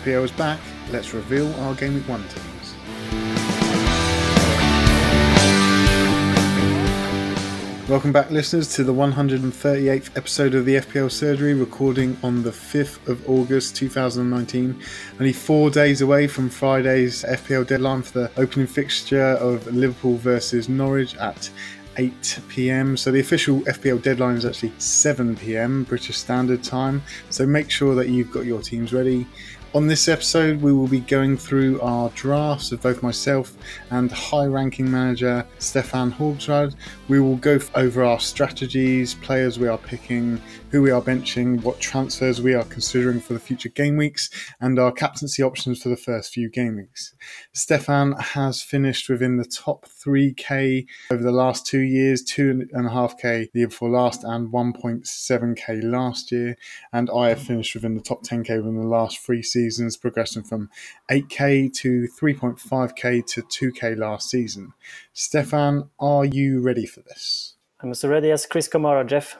FPL is back. Let's reveal our Game Week 1 teams. Welcome back, listeners, to the 138th episode of the FPL Surgery, recording on the 5th of August 2019. Only four days away from Friday's FPL deadline for the opening fixture of Liverpool versus Norwich at 8 pm. So the official FPL deadline is actually 7 pm British Standard Time. So make sure that you've got your teams ready. On this episode, we will be going through our drafts of both myself and high ranking manager Stefan Hogsrud. We will go over our strategies, players we are picking, who we are benching, what transfers we are considering for the future game weeks, and our captaincy options for the first few game weeks. Stefan has finished within the top 3k over the last two years, 2.5k the year before last, and 1.7k last year. And I have finished within the top 10k within the last three seasons progressing from 8k to 3.5k to 2k last season. Stefan, are you ready for this? I'm as ready as Chris Kamara, Jeff.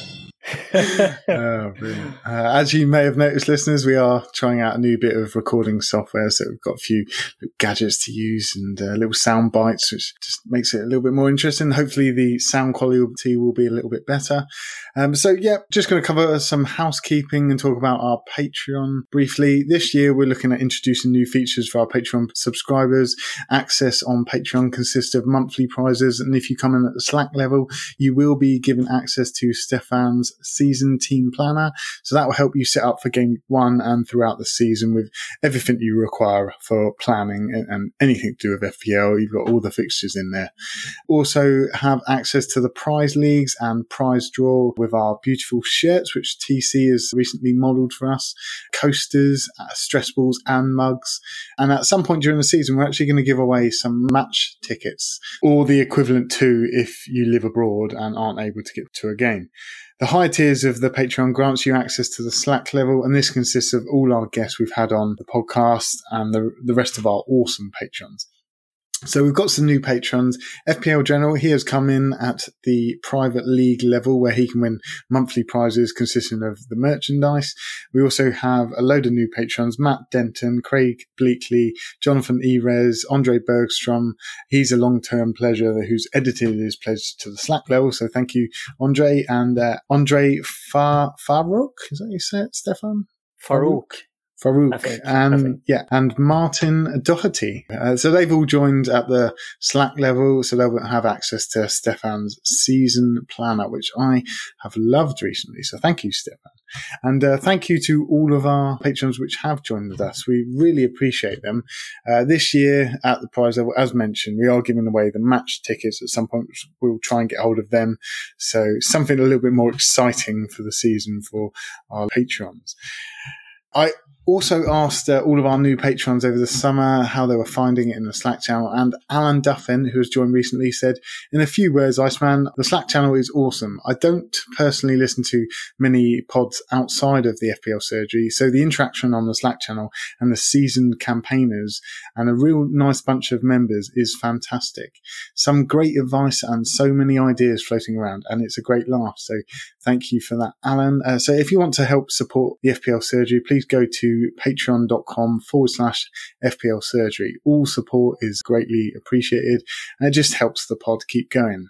oh, uh, as you may have noticed, listeners, we are trying out a new bit of recording software. So we've got a few gadgets to use and uh, little sound bites, which just makes it a little bit more interesting. Hopefully, the sound quality will be a little bit better. Um, so, yeah, just going to cover some housekeeping and talk about our Patreon briefly. This year, we're looking at introducing new features for our Patreon subscribers. Access on Patreon consists of monthly prizes, and if you come in at the Slack level, you will be given access to Stefan's season team planner. So that will help you set up for game one and throughout the season with everything you require for planning and, and anything to do with FPL. You've got all the fixtures in there. Also have access to the prize leagues and prize draw with our beautiful shirts, which TC has recently modeled for us, coasters, uh, stress balls and mugs. And at some point during the season, we're actually going to give away some match tickets or the equivalent to if you live abroad and aren't able to get to a game. The higher tiers of the Patreon grants you access to the Slack level, and this consists of all our guests we've had on the podcast and the, the rest of our awesome patrons. So we've got some new patrons. FPL General, he has come in at the private league level where he can win monthly prizes consisting of the merchandise. We also have a load of new patrons, Matt Denton, Craig Bleakley, Jonathan Erez, Andre Bergstrom. He's a long-term pleasure who's edited his pledge to the Slack level. So thank you, Andre. And uh, Andre Far- Farouk, is that you say it, Stefan? Farouk. Farouk and yeah, and Martin Doherty. Uh, so they've all joined at the Slack level, so they'll have access to Stefan's season planner, which I have loved recently. So thank you, Stefan, and uh, thank you to all of our patrons which have joined with us. We really appreciate them. Uh, this year at the prize level, as mentioned, we are giving away the match tickets at some point. We'll try and get hold of them. So something a little bit more exciting for the season for our patrons. I also asked uh, all of our new patrons over the summer how they were finding it in the Slack channel. And Alan Duffin, who has joined recently, said, In a few words, Iceman, the Slack channel is awesome. I don't personally listen to many pods outside of the FPL surgery. So the interaction on the Slack channel and the seasoned campaigners and a real nice bunch of members is fantastic. Some great advice and so many ideas floating around. And it's a great laugh. So thank you for that, Alan. Uh, so if you want to help support the FPL surgery, please go to patreon.com forward slash FPL surgery. All support is greatly appreciated and it just helps the pod keep going.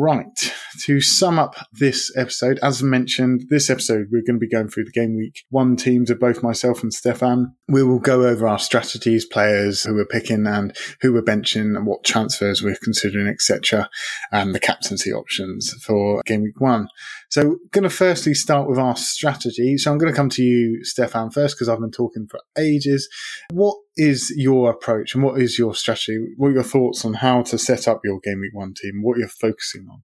Right. To sum up this episode, as mentioned, this episode, we're going to be going through the game week one teams of both myself and Stefan. We will go over our strategies, players who we're picking and who we're benching and what transfers we're considering, etc. and the captaincy options for game week one. So going to firstly start with our strategy. So I'm going to come to you, Stefan, first, because I've been talking for ages. What is your approach and what is your strategy? What are your thoughts on how to set up your game week one team? What you're focusing on?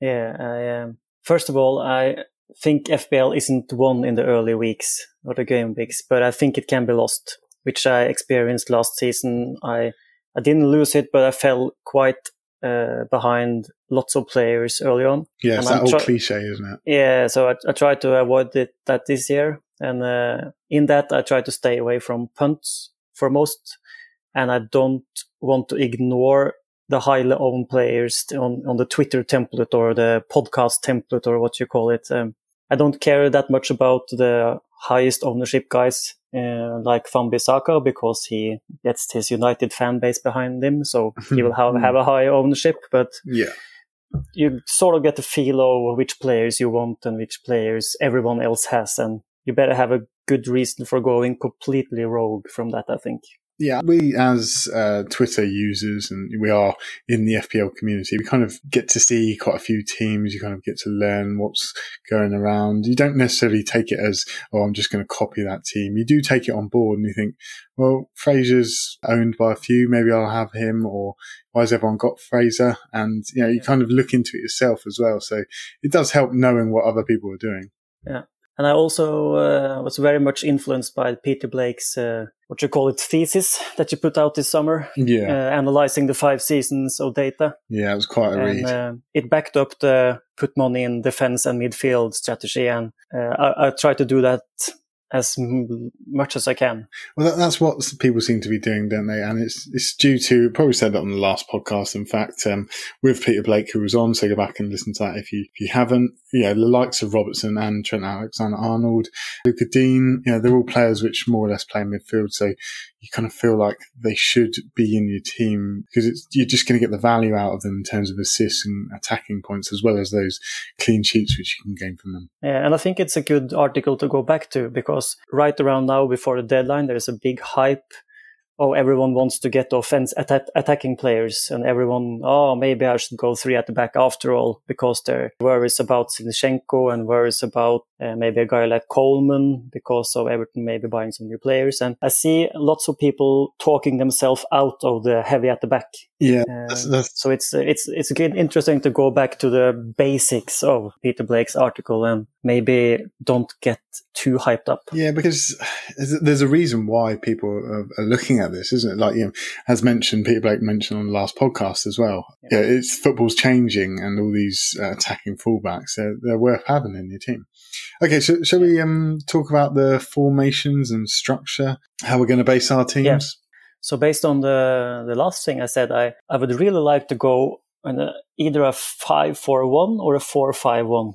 Yeah, I, um, first of all, I think FPL isn't won in the early weeks or the game weeks, but I think it can be lost, which I experienced last season. I I didn't lose it, but I fell quite uh, behind lots of players early on. Yeah, it's that old cliche, isn't it? Yeah, so I, I tried to avoid it, that this year, and uh, in that I try to stay away from punts for most, and I don't want to ignore the highly owned players on, on the Twitter template or the podcast template or what you call it. Um, I don't care that much about the highest ownership guys uh, like Wan-Bissaka because he gets his United fan base behind him, so he will have, have a high ownership. But yeah, you sort of get the feel of which players you want and which players everyone else has, and you better have a good reason for going completely rogue from that. I think. Yeah, we as uh, Twitter users, and we are in the FPL community, we kind of get to see quite a few teams. You kind of get to learn what's going around. You don't necessarily take it as, oh, I'm just going to copy that team. You do take it on board and you think, well, Fraser's owned by a few. Maybe I'll have him or why has everyone got Fraser? And, you know, you kind of look into it yourself as well. So it does help knowing what other people are doing. Yeah. And I also uh, was very much influenced by Peter Blake's, uh, what you call it, thesis that you put out this summer. Yeah. Uh, analyzing the five seasons of data. Yeah, it was quite a and, read. uh, it backed up the put money in defense and midfield strategy. And uh, I, I try to do that as m- much as I can. Well, that, that's what people seem to be doing, don't they? And it's it's due to probably said that on the last podcast. In fact, um, with Peter Blake, who was on, so go back and listen to that if you if you haven't. Yeah, the likes of Robertson and Trent Alexander-Arnold, Lucas Digne, you know, they're all players which more or less play midfield. So you kind of feel like they should be in your team because it's, you're just going to get the value out of them in terms of assists and attacking points as well as those clean sheets which you can gain from them. Yeah, and I think it's a good article to go back to because right around now, before the deadline, there's a big hype. Oh, everyone wants to get offense atta- attacking players, and everyone, oh, maybe I should go three at the back after all, because there worries about Zinchenko and worries about uh, maybe a guy like Coleman because of Everton maybe buying some new players. And I see lots of people talking themselves out of the heavy at the back. Yeah, Uh, that's, that's, so it's it's it's again interesting to go back to the basics of Peter Blake's article and maybe don't get too hyped up. yeah, because there's- a reason why people are, are looking at this, isn't it? Like, you know, as mentioned, Peter Blake mentioned on the last podcast as well. Yeah, it's football's changing and all these uh, attacking fullbacks, they're, they're worth having in your team. Okay, so shall we um, talk about the formations and structure, how we're going to base our teams? Yeah. So based on the the last thing I said, I I would really like to go in a, either a five four one or a four five one.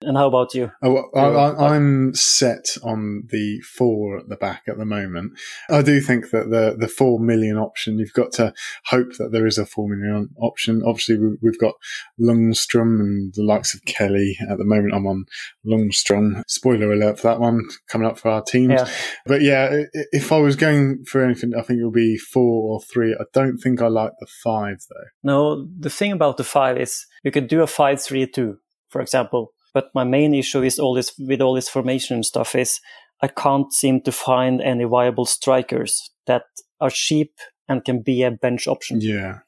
And how about you? Oh, I, I, uh, I'm set on the four at the back at the moment. I do think that the the four million option, you've got to hope that there is a four million option. Obviously, we, we've got Lundstram and the likes of Kelly. At the moment, I'm on Lundstram. Spoiler alert for that one coming up for our teams. Yeah. But yeah, if I was going for anything, I think it would be four or three. I don't think I like the five though. No, the thing about the five is you could do a five three two, for example. But my main issue is all this with all this formation stuff is I can't seem to find any viable strikers that are cheap and can be a bench option. Yeah.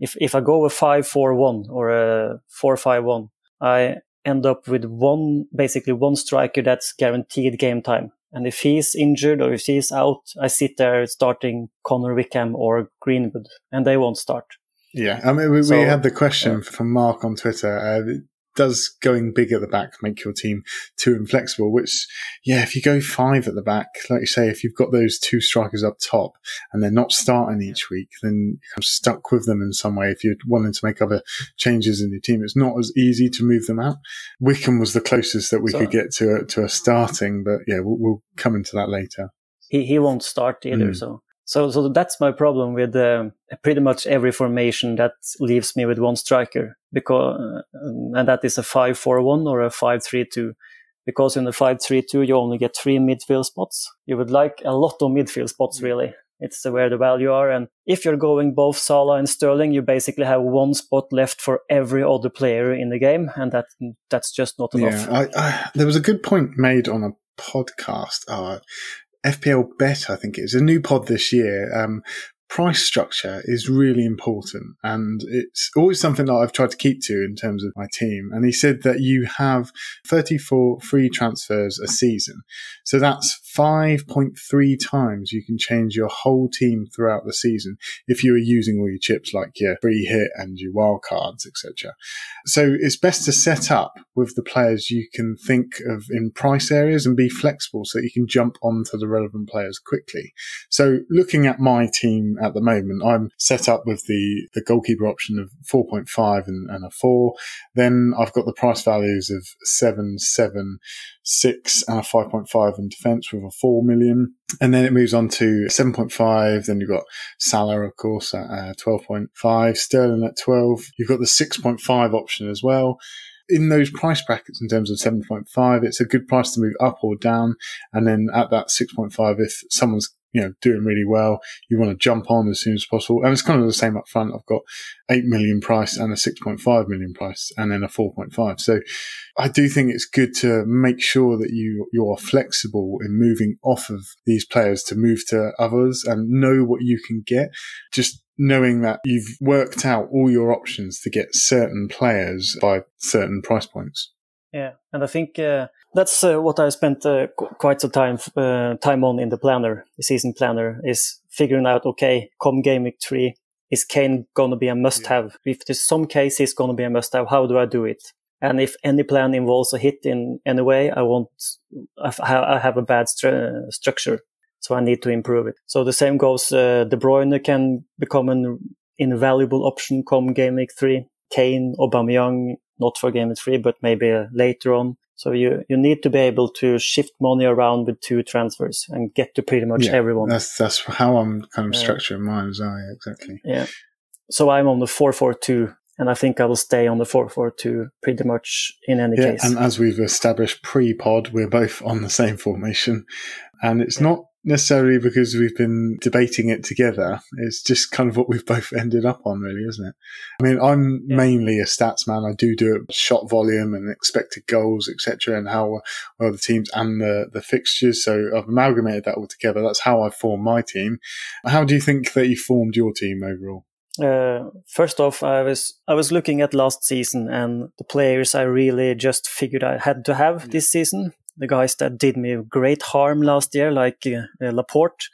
if if I go a five four one or a four five one, I end up with one basically one striker that's guaranteed game time. And if he's injured or if he's out, I sit there starting Connor Wickham or Greenwood, and they won't start. Yeah, I mean, we, we had the question from Mark on Twitter. Uh, does going big at the back make your team too inflexible? Which, yeah, if you go five at the back, like you say, if you've got those two strikers up top and they're not starting each week, then you're stuck with them in some way. If you're wanting to make other changes in your team, it's not as easy to move them out. Wickham was the closest that we So- could get to a, to a starting, but yeah, we'll, we'll come into that later. He he won't start either. Mm. So so so that's my problem with um, pretty much every formation that leaves me with one striker because uh, and that is a five four one or a five three two. Because in the five three two you only get three midfield spots. You would like a lot of midfield spots really. It's where the value are. And if you're going both Salah and Sterling, you basically have one spot left for every other player in the game, and that that's just not enough. Yeah, I, I, there was a good point made on a podcast. Uh, FPL Bet, I think it is a new pod this year. Um, price structure is really important, and it's always something that I've tried to keep to in terms of my team. And he said that you have 34 free transfers a season, so that's 5.3 times you can change your whole team throughout the season if you are using all your chips like your free hit and your wild cards, etc. So it's best to set up with the players you can think of in price areas and be flexible so that you can jump onto the relevant players quickly. So looking at my team at the moment, I'm set up with the, the goalkeeper option of 4.5 and, and a 4. Then I've got the price values of 7, 7, 6 and a 5.5 in defence with a 4 million. And then it moves on to 7.5. Then you've got Salah, of course, at uh, 12.5, Sterling at 12. You've got the 6.5 option as well in those price brackets in terms of 7.5, it's a good price to move up or down. And then at that 6.5, if someone's you know, doing really well. You want to jump on as soon as possible. And it's kind of the same up front. I've got 8 million price and a 6.5 million price and then a 4.5. So I do think it's good to make sure that you, you are flexible in moving off of these players to move to others and know what you can get. Just knowing that you've worked out all your options to get certain players by certain price points. Yeah, and I think uh, that's uh, what I spent uh, qu- quite some time uh, time on in the planner, the season planner, is figuring out. Okay, come game week three, is Kane going to be a must-have? Yeah. If there's some case he's going to be a must-have, how do I do it? And if any plan involves a hit in any way, I won't. I have a bad stru- structure. So I need to improve it. So the same goes. Uh, De Bruyne can become an invaluable option come game week three. Kane, Aubameyang, not for game three, but maybe uh, later on. So you, you need to be able to shift money around with two transfers and get to pretty much yeah, everyone. That's that's how I'm kind of structuring mine as well. Yeah, exactly. Yeah. So I'm on the four four two, and I think I will stay on the four four two pretty much in any yeah, case. And as we've established pre-pod, we're both on the same formation, and it's not necessarily because we've been debating it together. It's just kind of what we've both ended up on, really, isn't it? I mean, I'm yeah. mainly a stats man. I do do it shot volume and expected goals, etc., and how well the teams and the the fixtures. So I've amalgamated that all together. That's how I formed my team. How do you think that you formed your team overall? Uh, first off, I was I was looking at last season and the players I really just figured I had to have this season the guys that did me great harm last year, like uh, uh, Laporte.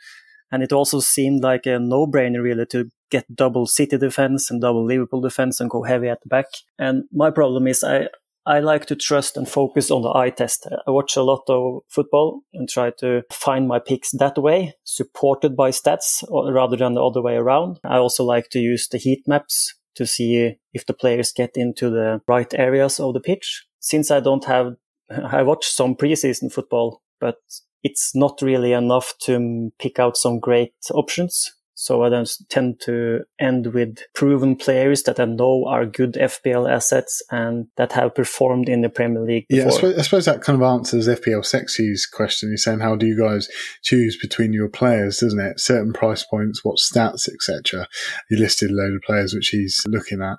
And it also seemed like a no brainer really to get double City defense and double Liverpool defense and go heavy at the back. And my problem is I, I like to trust and focus on the eye test. I watch a lot of football and try to find my picks that way, supported by stats rather than the other way around. I also like to use the heat maps to see if the players get into the right areas of the pitch. Since I don't have I watched some preseason football, but it's not really enough to pick out some great options. So I don't tend to end with proven players that I know are good FPL assets and that have performed in the Premier League. Before. Yeah, I suppose, I suppose, that kind of answers FPL Sexy's question. He's saying, how do you guys choose between your players, doesn't it? Certain price points, what stats, etc. He listed a load of players which he's looking at.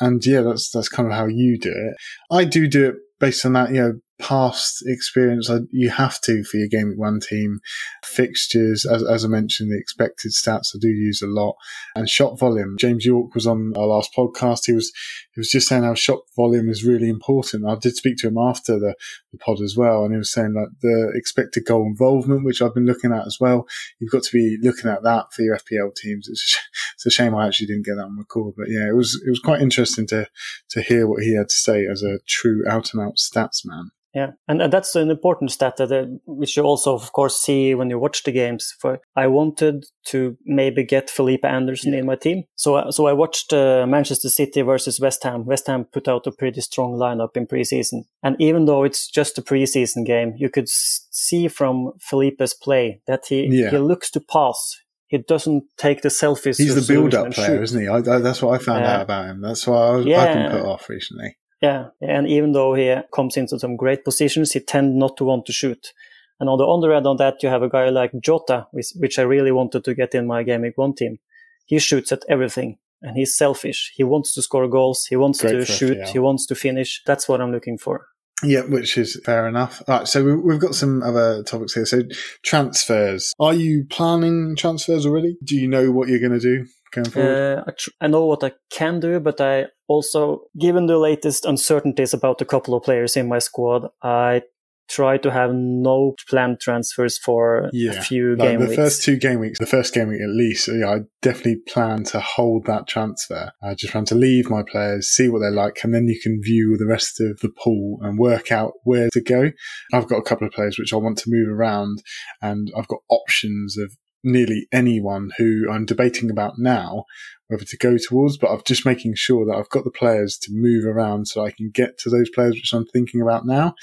And yeah, that's, that's kind of how you do it. I do do it based on that, you know, past experience, you have to for your game one team fixtures. As, as I mentioned, the expected stats I do use a lot and shot volume. James York was on our last podcast. He was he was just saying how shot volume is really important. I did speak to him after the, the pod as well, and he was saying that the expected goal involvement, which I've been looking at as well. You've got to be looking at that for your FPL teams. It's, it's a shame I actually didn't get that on record, but yeah, it was it was quite interesting to to hear what he had to say as a true out and out stats man. Yeah, and, and that's an important stat that uh, which you also, of course, see when you watch the games. For I wanted to maybe get Felipe Anderson yeah. in my team, so uh, so I watched uh, Manchester City versus West Ham. West Ham put out a pretty strong lineup in preseason, and even though it's just a preseason game, you could see from Felipe's play that he yeah. he looks to pass he doesn't take the selfies. He's the build-up player, shoot. isn't he? I, I, that's what I found out about him. That's why I was yeah. I've been put off recently. Yeah, and even though he comes into some great positions, he tends not to want to shoot. And on the other end on that, you have a guy like Jota, which, which I really wanted to get in my Game Week 1 team. He shoots at everything and he's selfish. He wants to score goals. He wants great to shoot. He wants to finish. That's what I'm looking for. Yeah, which is fair enough. All right, so we've got some other topics here. So transfers. Are you planning transfers already? Do you know what you're going to do? Going forward? Uh, I, tr- I, know what I can do, but I also, given the latest uncertainties about a couple of players in my squad, I try to have no planned transfers for yeah. a few like game the weeks. The first two game weeks, the first game week at least, yeah, I definitely plan to hold that transfer. I just plan to leave my players, see what they're like, and then you can view the rest of the pool and work out where to go. I've got a couple of players which I want to move around, and I've got options of nearly anyone who I'm debating about now whether to go towards, but I'm just making sure that I've got the players to move around so I can get to those players which I'm thinking about now.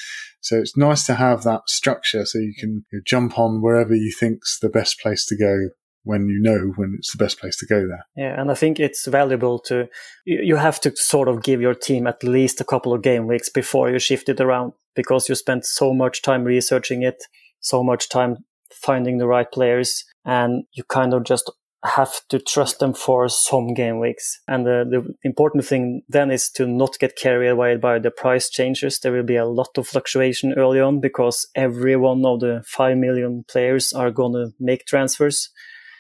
So it's nice to have that structure so you can jump on wherever you think's the best place to go when you know when it's the best place to go there. Yeah, and I think it's valuable to you have to sort of give your team at least a couple of game weeks before you shift it around because you spent so much time researching it, so much time finding the right players, and you kind of just have to trust them for some game weeks. And the, the important thing then is to not get carried away by the price changes. There will be a lot of fluctuation early on because every one of the 5 million players are going to make transfers.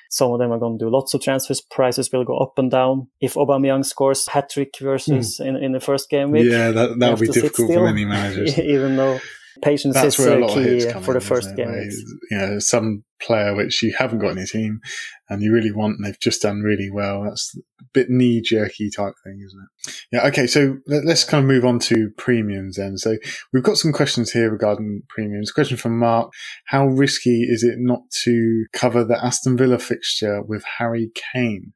Some of them are going to do lots of transfers. Prices will go up and down. If Aubameyang scores hat trick versus mm. in, in the first game week, yeah, that that would be difficult for many managers. even though patience That's is uh, key for the first game. You know, some player which you haven't got in your team and you really want and they've just done really well. That's a bit knee jerky type thing, isn't it? Yeah. Okay. So let, us kind of move on to premiums then. So we've got some questions here regarding premiums. Question from Mark. How risky is it not to cover the Aston Villa fixture with Harry Kane?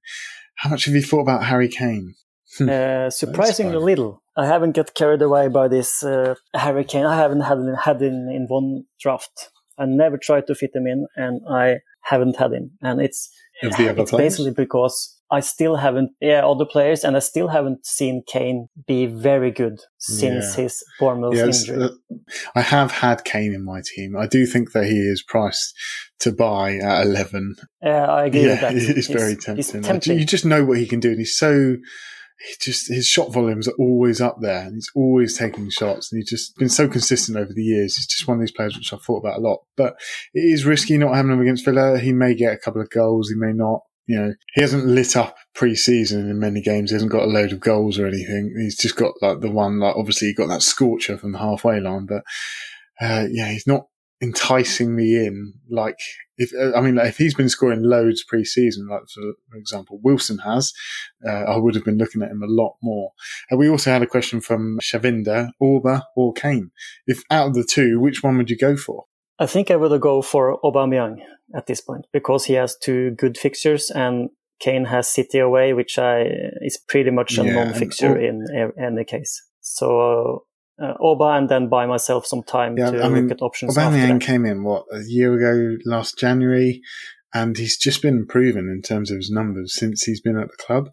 How much have you thought about Harry Kane? uh, surprisingly little. I haven't got carried away by this uh, Harry Kane. I haven't had had him in one draft. I never tried to fit him in, and I haven't had him. And it's it's basically because I still haven't, yeah, other players, and I still haven't seen Kane be very good since yeah. his Bournemouth yes, injury. Uh, I have had Kane in my team. I do think that he is priced to buy at 11. Yeah, I agree yeah, with that. It's, it's very tempting. tempting. You just know what he can do, and he's so he just his shot volumes are always up there and he's always taking shots and he's just been so consistent over the years. He's just one of these players which I've thought about a lot. But it is risky not having him against Villa. He may get a couple of goals, he may not. You know, he hasn't lit up pre-season in many games. He hasn't got a load of goals or anything. He's just got like the one, like obviously he got that scorcher from the halfway line, but uh, yeah, he's not enticing me in. Like if I mean, like if he's been scoring loads pre-season, like for example, Wilson has, uh, I would have been looking at him a lot more. And we also had a question from Shavinda, Auba or Kane. If out of the two, which one would you go for? I think I would go for Aubameyang at this point because he has two good fixtures and Kane has City away, which I is pretty much a yeah, non-fixture in any case. So uh, Oba and then buy myself some time yeah, to I mean, look at options. Aubameyang came in what a year ago, last January, and he's just been improving in terms of his numbers since he's been at the club.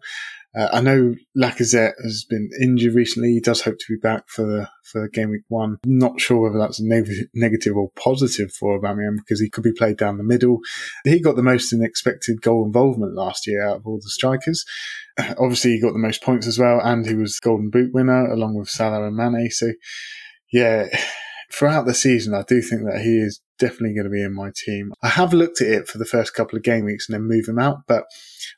Uh, I know Lacazette has been injured recently. He does hope to be back for the for game week one. Not sure whether that's a neg- negative or positive for Aubameyang because he could be played down the middle. He got the most unexpected goal involvement last year out of all the strikers. Obviously, he got the most points as well, and he was Golden Boot winner along with Salah and Mane. So, yeah, throughout the season, I do think that he is definitely going to be in my team. I have looked at it for the first couple of game weeks and then move him out, but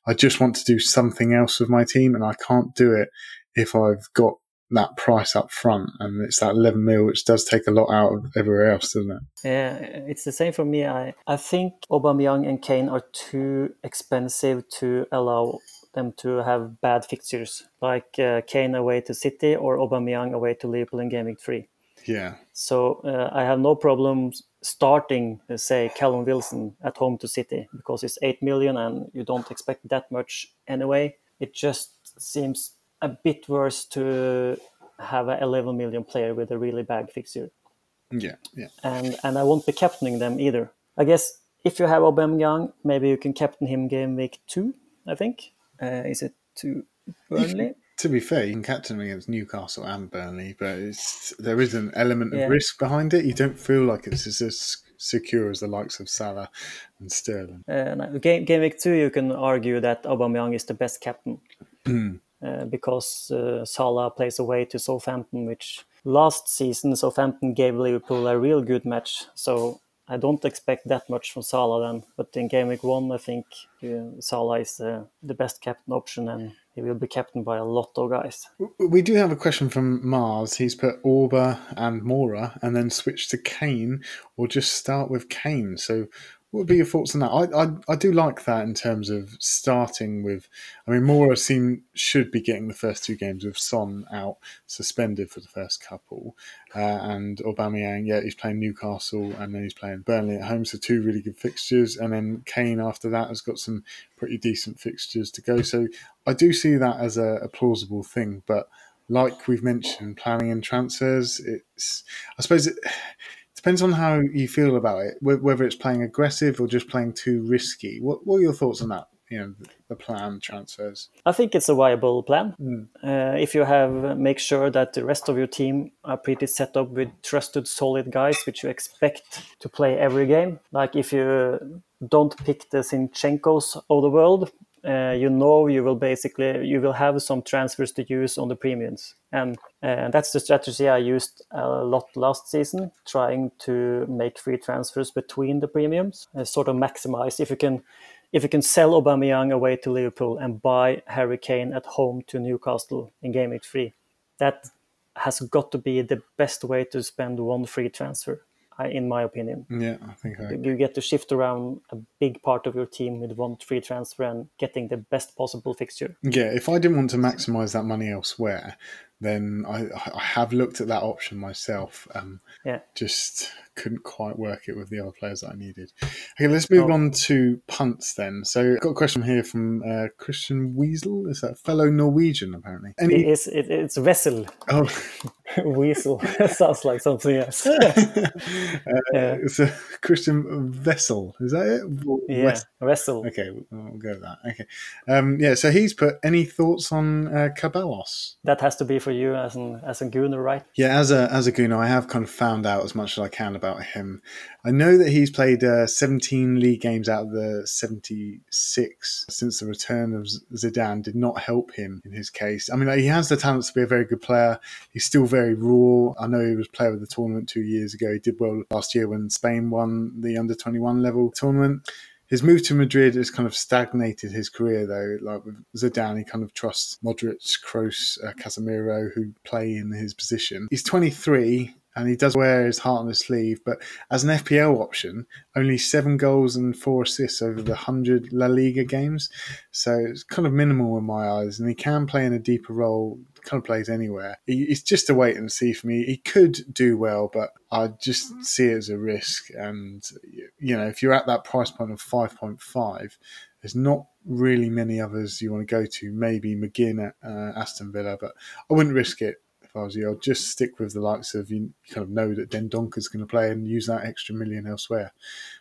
I just want to do something else with my team and I can't do it if I've got that price up front and it's that 11 mil which does take a lot out of everywhere else doesn't it yeah it's the same for me i i think aubameyang and kane are too expensive to allow them to have bad fixtures like uh, kane away to city or aubameyang away to liverpool in game week 3 yeah. So uh, I have no problem starting, say, Callum Wilson at home to City because it's eight million and you don't expect that much anyway. It just seems a bit worse to have an 11 million player with a really bad fixture. Yeah, yeah. And and I won't be captaining them either. I guess if you have Aubameyang, maybe you can captain him game week two. I think. Uh, is it to Burnley? To be fair, you can captain them against Newcastle and Burnley, but there is an element of yeah. risk behind it. You don't feel like it's as secure as the likes of Salah and Sterling. Uh, game, game week two, you can argue that Aubameyang is the best captain uh, because uh, Salah plays away to Southampton, which last season Southampton gave Liverpool a real good match. So I don't expect that much from Salah then. But in game week one, I think uh, Salah is uh, the best captain option and he will be captained by a lot of guys. We do have a question from Mars. He's put Auba and Moura and then switch to Kane or just start with Kane. So What would be your thoughts on that? I, I, I do like that in terms of starting with. I mean, Moura seem should be getting the first two games with Son out suspended for the first couple, uh, and Aubameyang. Yeah, he's playing Newcastle and then he's playing Burnley at home, so two really good fixtures. And then Kane after that has got some pretty decent fixtures to go. So I do see that as a, a plausible thing, but like we've mentioned, planning and transfers, it's I suppose it depends on how you feel about it, whether it's playing aggressive or just playing too risky. What, what are your thoughts on that? You know, the plan transfers. I think it's a viable plan. Mm. Uh, if you have make sure that the rest of your team are pretty set up with trusted, solid guys, which you expect to play every game. Like if you don't pick the Zinchenkos of the world, uh, you know you will basically you will have some transfers to use on the premiums. And uh, that's the strategy i used a lot last season trying to make free transfers between the premiums uh, sort of maximize. If you can if you can sell Aubameyang away to Liverpool and buy Harry Kane at home to Newcastle in game three, that has got to be the best way to spend one free transfer in my opinion. Yeah, I think I... you get to shift around a big part of your team with one free transfer and getting the best possible fixture. Yeah, if I didn't want to maximize that money elsewhere, then I, I have looked at that option myself. Um, yeah, just couldn't quite work it with the other players that I needed. Okay, let's move oh. on to punts then. So, I've got a question here from uh, Christian Weasel. Is that fellow Norwegian apparently? Any... It is, it, it's Vessel. Oh, Weasel sounds like something else. uh, yeah. It's a Christian Vessel. Is that it? Yeah, Vessel. Okay, we'll, we'll go with that. Okay, um, yeah. So he's put any thoughts on uh, Ceballos? That has to be for you as an as a gooner, right? Yeah, as a as a gooner, I have kind of found out as much as I can about him. I know that he's played uh, 17 league games out of the 76 since the return of Zidane. Did not help him in his case. I mean, he has the talent to be a very good player. He's still very raw. I know he was player of the tournament two years ago. He did well last year when Spain won the under 21 level tournament. His move to Madrid has kind of stagnated his career, though. Like with Zidane, he kind of trusts Modric, Kroos, uh, Casemiro, who play in his position. He's 23 and he does wear his heart on his sleeve. But as an FPL option, only seven goals and four assists over the 100 La Liga games. So it's kind of minimal in my eyes. And he can play in a deeper role, kind of plays anywhere. It's just a wait and see for me. He could do well, but I just see it as a risk. And, you know, if you're at that price point of 5.5, there's not really many others you want to go to. Maybe McGinn at uh, Aston Villa, but I wouldn't risk it I was you, I'll just stick with the likes of you kind of know that Dendoncker going to play and use that extra million elsewhere.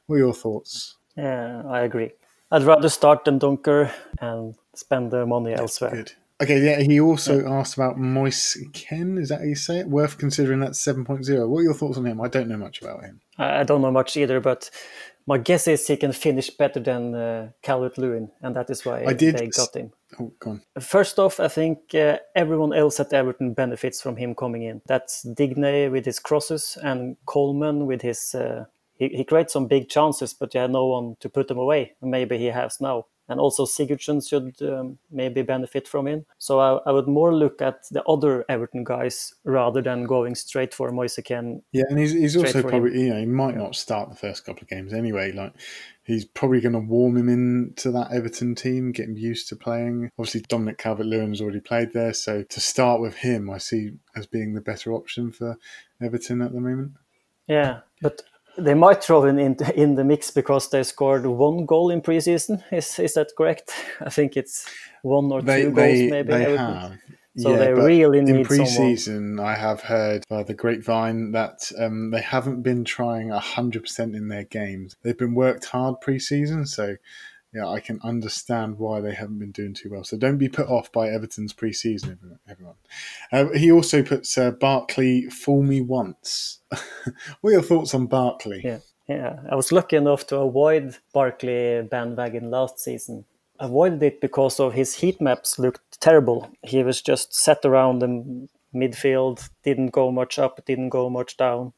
What are your thoughts? Yeah, I agree. I'd rather start Dendoncker and spend the money elsewhere. Good. Okay, yeah, he also yeah. asked about Moise Kean, Is that how you say it? Worth considering that 7.0. What are your thoughts on him? I don't know much about him. I don't know much either, but my guess is he can finish better than uh, Calvert Lewin, and that is why I did, they got him. Oh, go. First off, I think uh, everyone else at Everton benefits from him coming in. That's Digne with his crosses and Coleman with his. Uh, he, he creates some big chances, but you had no one to put them away. Maybe he has now and also Sigurdsson should um, maybe benefit from it. So I, I, would more look at the other Everton guys rather than going straight for Moise Kean. Yeah, and he's, he's also probably him. you know he might not start the first couple of games anyway. Like he's probably going to warm him into that Everton team, get him used to playing. Obviously, Dominic Calvert-Lewin has already played there, so to start with him, I see as being the better option for Everton at the moment. Yeah, but they might throw in, in in the mix because they scored one goal in preseason. Is is that correct? I think it's one or they, two they, goals maybe. They have. So yeah, they really need in preseason. I have heard by the grapevine that um, they haven't been trying hundred percent in their games. They've been worked hard preseason, so yeah, I can understand why they haven't been doing too well. So don't be put off by Everton's preseason, everyone. Uh, he also puts uh, Barkley fool me once. what are your thoughts on Barkley? Yeah, yeah. I was lucky enough to avoid Barkley bandwagon last season. Avoided it because of his heat maps looked terrible. He was just sat around the midfield, didn't go much up, didn't go much down.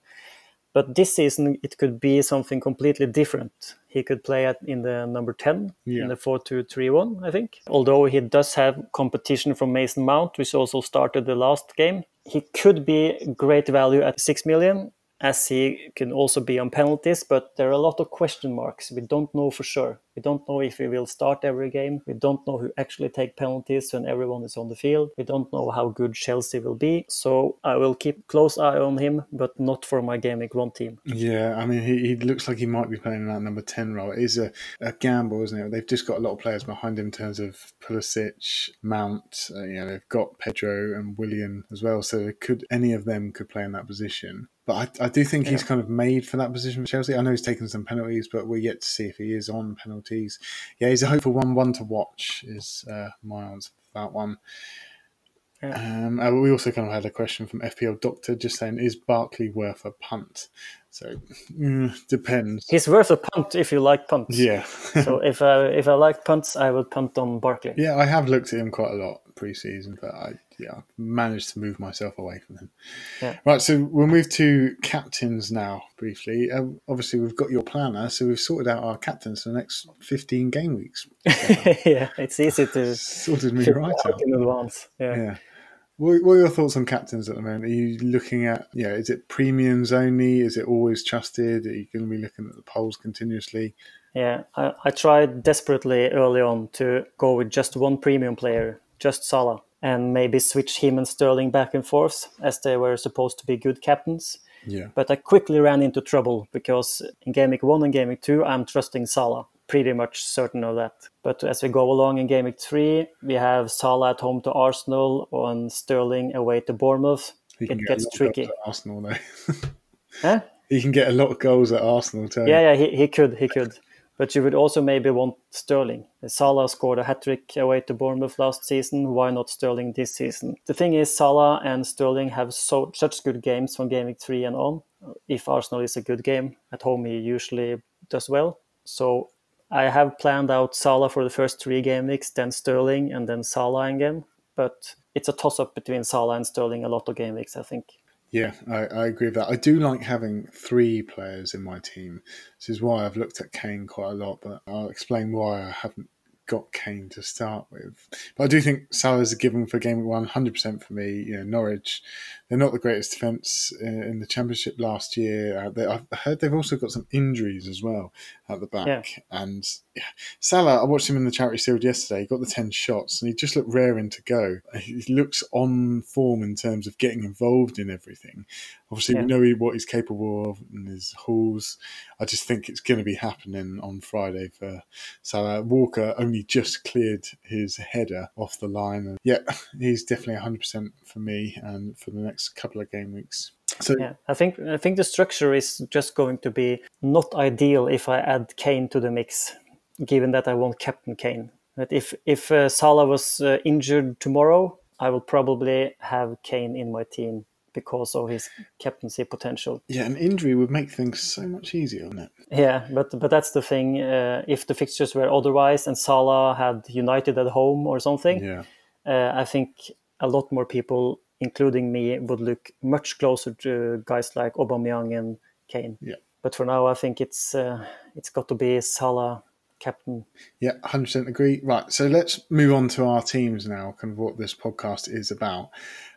But this season, it could be something completely different. He could play at, in the number 10, yeah. in the 4 2 3 1, I think. Although he does have competition from Mason Mount, which also started the last game. He could be great value at 6 million. As he can also be on penalties, but there are a lot of question marks. We don't know for sure. We don't know if he will start every game. We don't know who actually take penalties when everyone is on the field. We don't know how good Chelsea will be. So I will keep close eye on him, but not for my Week 1 team. Yeah, I mean, he, he looks like he might be playing that number 10 role. It is a, a gamble, isn't it? They've just got a lot of players behind him in terms of Pulisic, Mount, uh, you know, they've got Pedro and Willian as well. So could any of them could play in that position. But I, I do think yeah. he's kind of made for that position for Chelsea. I know he's taken some penalties, but we're yet to see if he is on penalties. Yeah, he's a hopeful one. One to watch is uh, my answer for that one. Yeah. Um, uh, we also kind of had a question from FPL Doctor just saying, is Barkley worth a punt? So mm, depends. He's worth a punt if you like punts. Yeah. so if I if I like punts, I would punt on Barkley. Yeah, I have looked at him quite a lot pre-season, but I yeah I've managed to move myself away from him. Yeah. Right, so we'll move to captains now briefly. Um, obviously, we've got your planner, so we've sorted out our captains for the next fifteen game weeks. yeah, it's easy to sorted me right out in advance. Yeah. yeah. What, are your thoughts on captains at the moment? Are you looking at, yeah, is it premiums only? Is it always trusted? Are you going to be looking at the polls continuously? Yeah, I, I tried desperately early on to go with just one premium player, just Salah, and maybe switch him and Sterling back and forth as they were supposed to be good captains. Yeah. But I quickly ran into trouble because in Game Week 1 and Game Week 2, I'm trusting Salah pretty much certain of that. But as we go along in Game Week 3, we have Salah at home to Arsenal and Sterling away to Bournemouth. It gets tricky. Arsenal, though. huh? He can get a lot of goals at Arsenal, too. Yeah, yeah, he, he could, he could. But you would also maybe want Sterling. Salah scored a hat trick away to Bournemouth last season. Why not Sterling this season? The thing is, Salah and Sterling have so such good games from Game Week 3 and on. If Arsenal is a good game at home, he usually does well. So I have planned out Salah for the first three game weeks, then Sterling, and then Salah again. But it's a toss up between Salah and Sterling a lot of game weeks, I think. Yeah, I, I, agree with that. I do like having three players in my team. This is why I've looked at Kane quite a lot, but I'll explain why I haven't got Kane to start with. But I do think Salah's a given for game one, hundred percent for me. You know, Norwich, they're not the greatest defence in the Championship last year. Uh, they, I've heard they've also got some injuries as well at the back. Yeah. And yeah, Salah, I watched him in the Charity Shield yesterday. He got the ten shots, and he just looked raring to go. He looks on form in terms of getting involved in everything. Obviously, yeah. we know what he's capable of and his hauls. I just think it's going to be happening on Friday for Salah. Walker only just cleared his header off the line. And yeah, he's definitely 100% for me and for the next couple of game weeks. So yeah, I think I think the structure is just going to be not ideal if I add Kane to the mix, given that I want captain Kane. But if if uh, Salah was uh, injured tomorrow, I will probably have Kane in my team because of his captaincy potential. Yeah, an injury would make things so much easier, wouldn't it? Yeah, but but that's the thing. Uh, if the fixtures were otherwise and Salah had United at home or something, yeah. Uh, I think a lot more people, including me, would look much closer to guys like Aubameyang and Kane. Yeah. But for now, I think it's uh, it's got to be Salah captain. Yeah, 100% agree. Right, so let's move on to our teams now, kind of what this podcast is about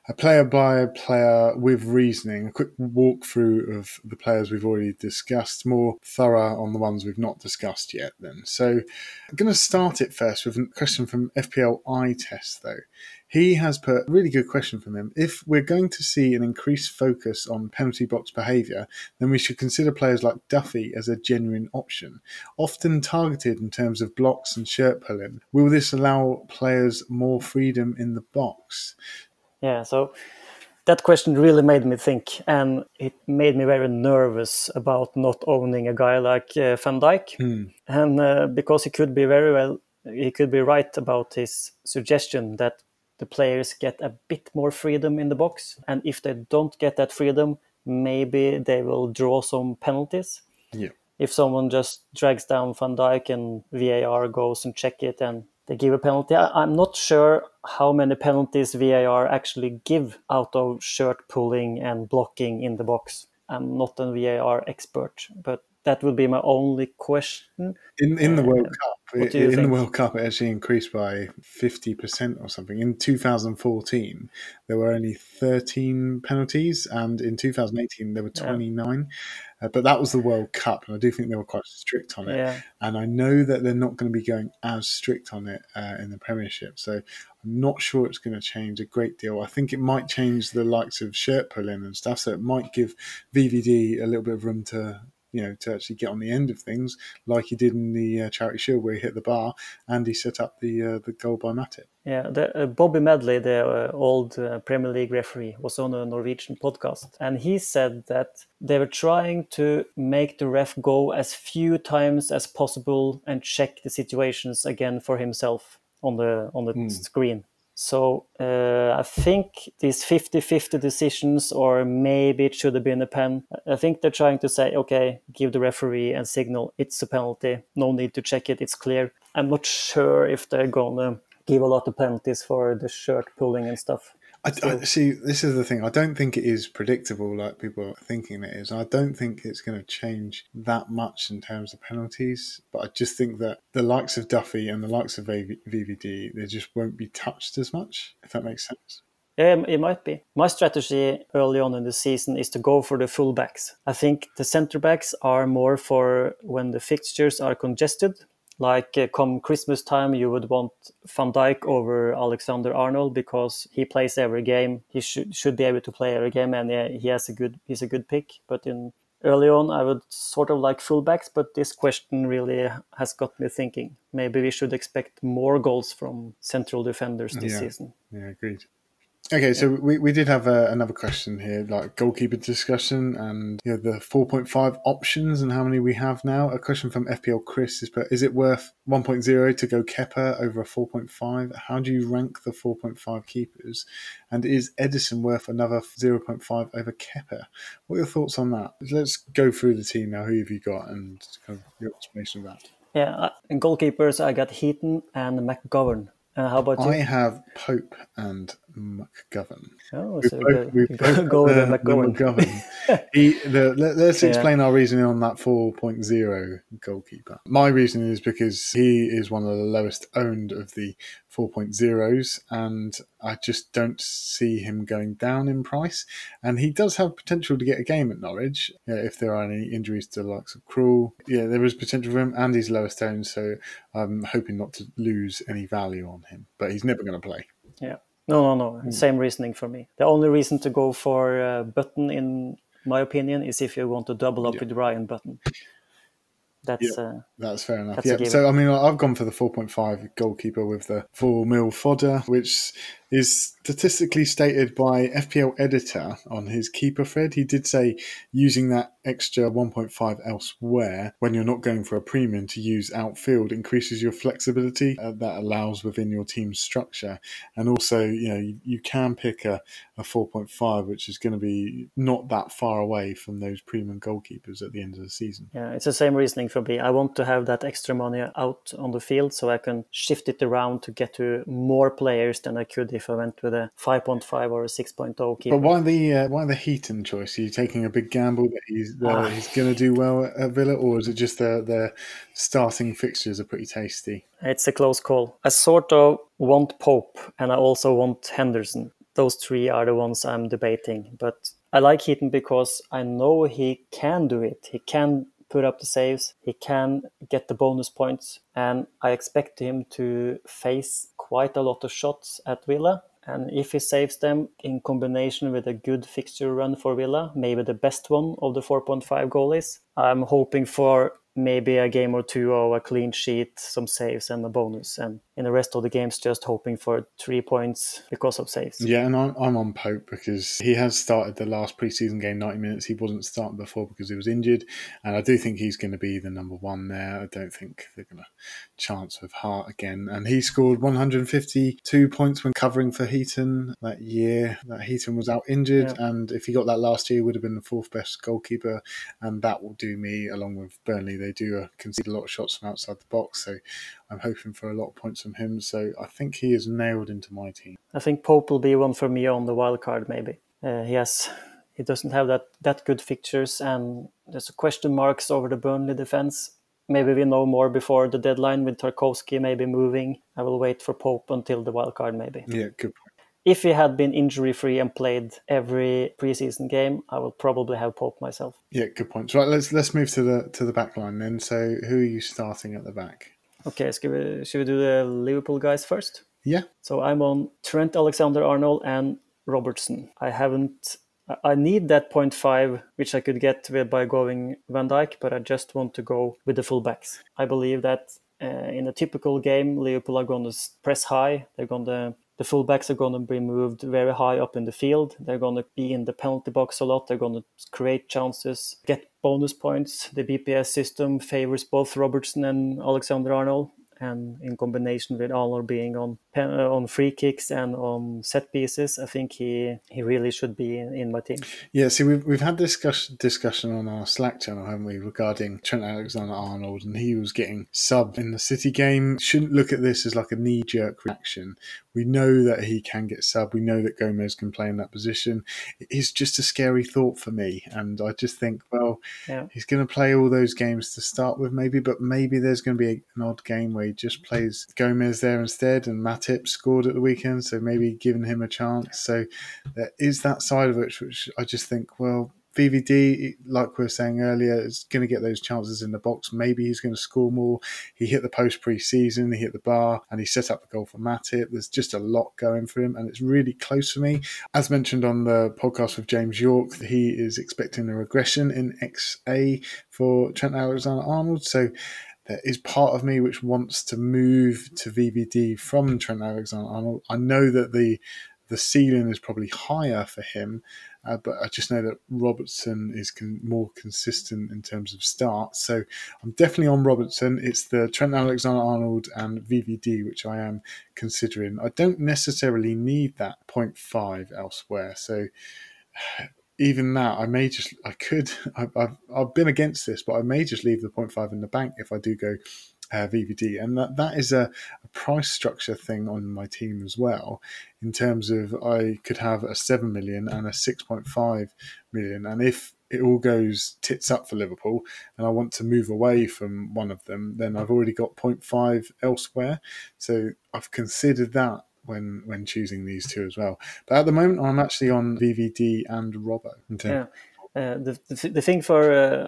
a player by player with reasoning, a quick walkthrough of the players we've already discussed, more thorough on the ones we've not discussed yet. Then, so I'm going to start it first with a question from FPL Eye Test, though. He has put a really good question from him. If we're going to see an increased focus on penalty box behaviour, then we should consider players like Duffy as a genuine option, often targeted in terms of blocks and shirt pulling. Will this allow players more freedom in the box? Yeah, so that question really made me think, and it made me very nervous about not owning a guy like uh, Van Dijk, mm. and uh, because he could be very well, he could be right about his suggestion that the players get a bit more freedom in the box, and if they don't get that freedom, maybe they will draw some penalties. Yeah. If someone just drags down Van Dijk and VAR goes and check it and they give a penalty. I'm not sure how many penalties VAR actually give out of shirt pulling and blocking in the box. I'm not a VAR expert, but that would be my only question. In in the World uh, Cup, What in think? the World Cup, it actually increased by 50% or something. In 2014, there were only 13 penalties, and in 2018, there were 29. Yeah. Uh, but that was the World Cup, and I do think they were quite strict on it. Yeah. And I know that they're not going to be going as strict on it uh, in the Premiership. So I'm not sure it's going to change a great deal. I think it might change the likes of shirt pulling and stuff. So it might give VVD a little bit of room to you know, to actually get on the end of things, like he did in the uh, Charity Shield where he hit the bar and he set up the uh, the goal by Matip. Yeah, the, uh, Bobby Madley, the uh, old uh, Premier League referee, was on a Norwegian podcast, and he said that they were trying to make the ref go as few times as possible and check the situations again for himself on the on the mm. screen. So uh, I think these 50-50 decisions, or maybe it should have been a pen. I think they're trying to say, okay, give the referee and signal it's a penalty. No need to check it. It's clear. I'm not sure if they're gonna give a lot of penalties for the shirt pulling and stuff. I, I, see. This is the thing. I don't think it is predictable like people are thinking it is. I don't think it's going to change that much in terms of penalties. But I just think that the likes of Duffy and the likes of VVD, they just won't be touched as much. If that makes sense. Yeah, it might be. My strategy early on in the season is to go for the fullbacks. I think the centre backs are more for when the fixtures are congested like uh, come Christmas time, you would want Van Dijk over Alexander Arnold because he plays every game. He should should be able to play every game, and yeah, he has a good he's a good pick. But in early on, I would sort of like fullbacks. But this question really has got me thinking. Maybe we should expect more goals from central defenders this yeah. season. Yeah, agreed. Okay, so we, we did have a, another question here, like goalkeeper discussion and you know, the 4.5 options and how many we have now. A question from FPL Chris is, is it worth 1.0 to go Kepa over a 4.5? How do you rank the 4.5 keepers? And is Ederson worth another 0.5 over Kepa? What are your thoughts on that? Let's go through the team now. Who have you got and kind of your explanation of that? Yeah, in goalkeepers, I got Heaton and McGovern. Uh, how about you? I have Pope and McGovern. Oh, so we both, we both go with the, McGovern. The McGovern. he, the, let, us explain yeah. our reasoning on that 4.0 goalkeeper. My reasoning is because he is one of the lowest owned of the 4.0s, and I just don't see him going down in price. And he does have potential to get a game at Norwich yeah, if there are any injuries to the likes of Krul. Yeah, there is potential for him, and he's lowest owned, so I'm hoping not to lose any value on him. But he's never going to play. Yeah. No, no, no. Mm. Same reasoning for me. The only reason to go for uh, Button, in my opinion, is if you want to double up yeah. with Ryan Button. That's yeah, uh, that's fair enough. That's yeah. So I mean, I've gone for the 4.5 goalkeeper with the four mil fodder, which is statistically stated by FPL editor on his keeper thread. He did say using that extra 1.5 elsewhere when you're not going for a premium to use outfield increases your flexibility uh, that allows within your team's structure. And also, you know, you, you can pick a, a 4.5, which is going to be not that far away from those premium goalkeepers at the end of the season. Yeah, it's the same reasoning for me. I want to have that extra money out on the field so I can shift it around to get to more players than I could if I went with a 5.5 or a 6.0 keeper. But why the uh, why the Heaton choice? Are you taking a big gamble that he's uh, he's going to do well at Villa, or is it just the the starting fixtures are pretty tasty? It's a close call. I sort of want Pope, and I also want Henderson. Those three are the ones I'm debating, but I like Heaton because I know he can do it. He can put up the saves, he can get the bonus points, and I expect him to face quite a lot of shots at Villa. And if he saves them in combination with a good fixture run for Villa, maybe the best one of the 4.5 goalies, I'm hoping for maybe a game or two of a clean sheet, some saves, and a bonus. And in the rest of the games, just hoping for three points because of saves. Yeah, and I'm, I'm on Pope because he has started the last preseason game 90 minutes. He wasn't starting before because he was injured. And I do think he's going to be the number one there. I don't think they're going to chance with Hart again. And he scored 152 points when covering for Heaton that year that Heaton was out injured. Yeah. And if he got that last year, would have been the fourth best goalkeeper. And that will do me along with Burnley they do uh, concede a lot of shots from outside the box. So I'm hoping for a lot of points from him. So I think he is nailed into my team. I think Pope will be one for me on the wild card. Maybe uh, he has. He doesn't have that that good fixtures, and there's question marks over the Burnley defense. maybe we know more before the deadline with Tarkowski maybe moving. I will wait for Pope until the wild card, maybe. Yeah, good point. If he had been injury free and played every preseason game, I would probably have Pope myself. Yeah, good point. Right, let's let's move to the to the back line then. So, who are you starting at the back? Okay, should we, should we do the Liverpool guys first? Yeah. So I'm on Trent Alexander-Arnold and Robertson. I haven't. I need that 0.5, which I could get by going Van Dijk, but I just want to go with the fullbacks. I believe that uh, in a typical game, Liverpool are going to press high. They're going to the fullbacks are going to be moved very high up in the field. They're going to be in the penalty box a lot. They're going to create chances, get bonus points. The BPS system favors both Robertson and Alexander Arnold and in combination with Arnold being on Uh, on free kicks and on set pieces, I think he he really should be in, in my team. Yeah, see, we've we've had discussion discussion on our Slack channel, haven't we, regarding Trent Alexander Arnold, and he was getting sub in the City game. Shouldn't look at this as like a knee jerk reaction. We know that he can get sub. We know that Gomez can play in that position. It's just a scary thought for me, and I just think, well, yeah. he's going to play all those games to start with, maybe, but maybe there's going to be an odd game where he just plays Gomez there instead, and Matip scored at the weekend, so maybe giving him a chance. So there is that side of it, which I just think, well, VVD, like we were saying earlier, is going to get those chances in the box. Maybe he's going to score more. He hit the post pre-season, he hit the bar, and he set up the goal for Matip. There's just a lot going for him, and it's really close for me. As mentioned on the podcast with James York, he is expecting a regression in XA for Trent Alexander-Arnold. So is part of me which wants to move to VVD from Trent Alexander-Arnold. I know that the the ceiling is probably higher for him, uh, but I just know that Robertson is con- more consistent in terms of starts. So I'm definitely on Robertson. It's the Trent Alexander Arnold and VVD, which I am considering. I don't necessarily need that 0.5 elsewhere. So even that, I may just, I could, I've, I've, I've been against this, but I may just leave the 0.5 in the bank if I do go uh, VVD, and that that is a, a, price structure thing on my team as well. In terms of, I could have a seven million and a six point five million, and if it all goes tits up for Liverpool, and I want to move away from one of them, then I've already got 0.5 elsewhere. So I've considered that when when choosing these two as well. But at the moment, I'm actually on VVD and Robbo. Yeah. Uh, the, the, the thing for uh,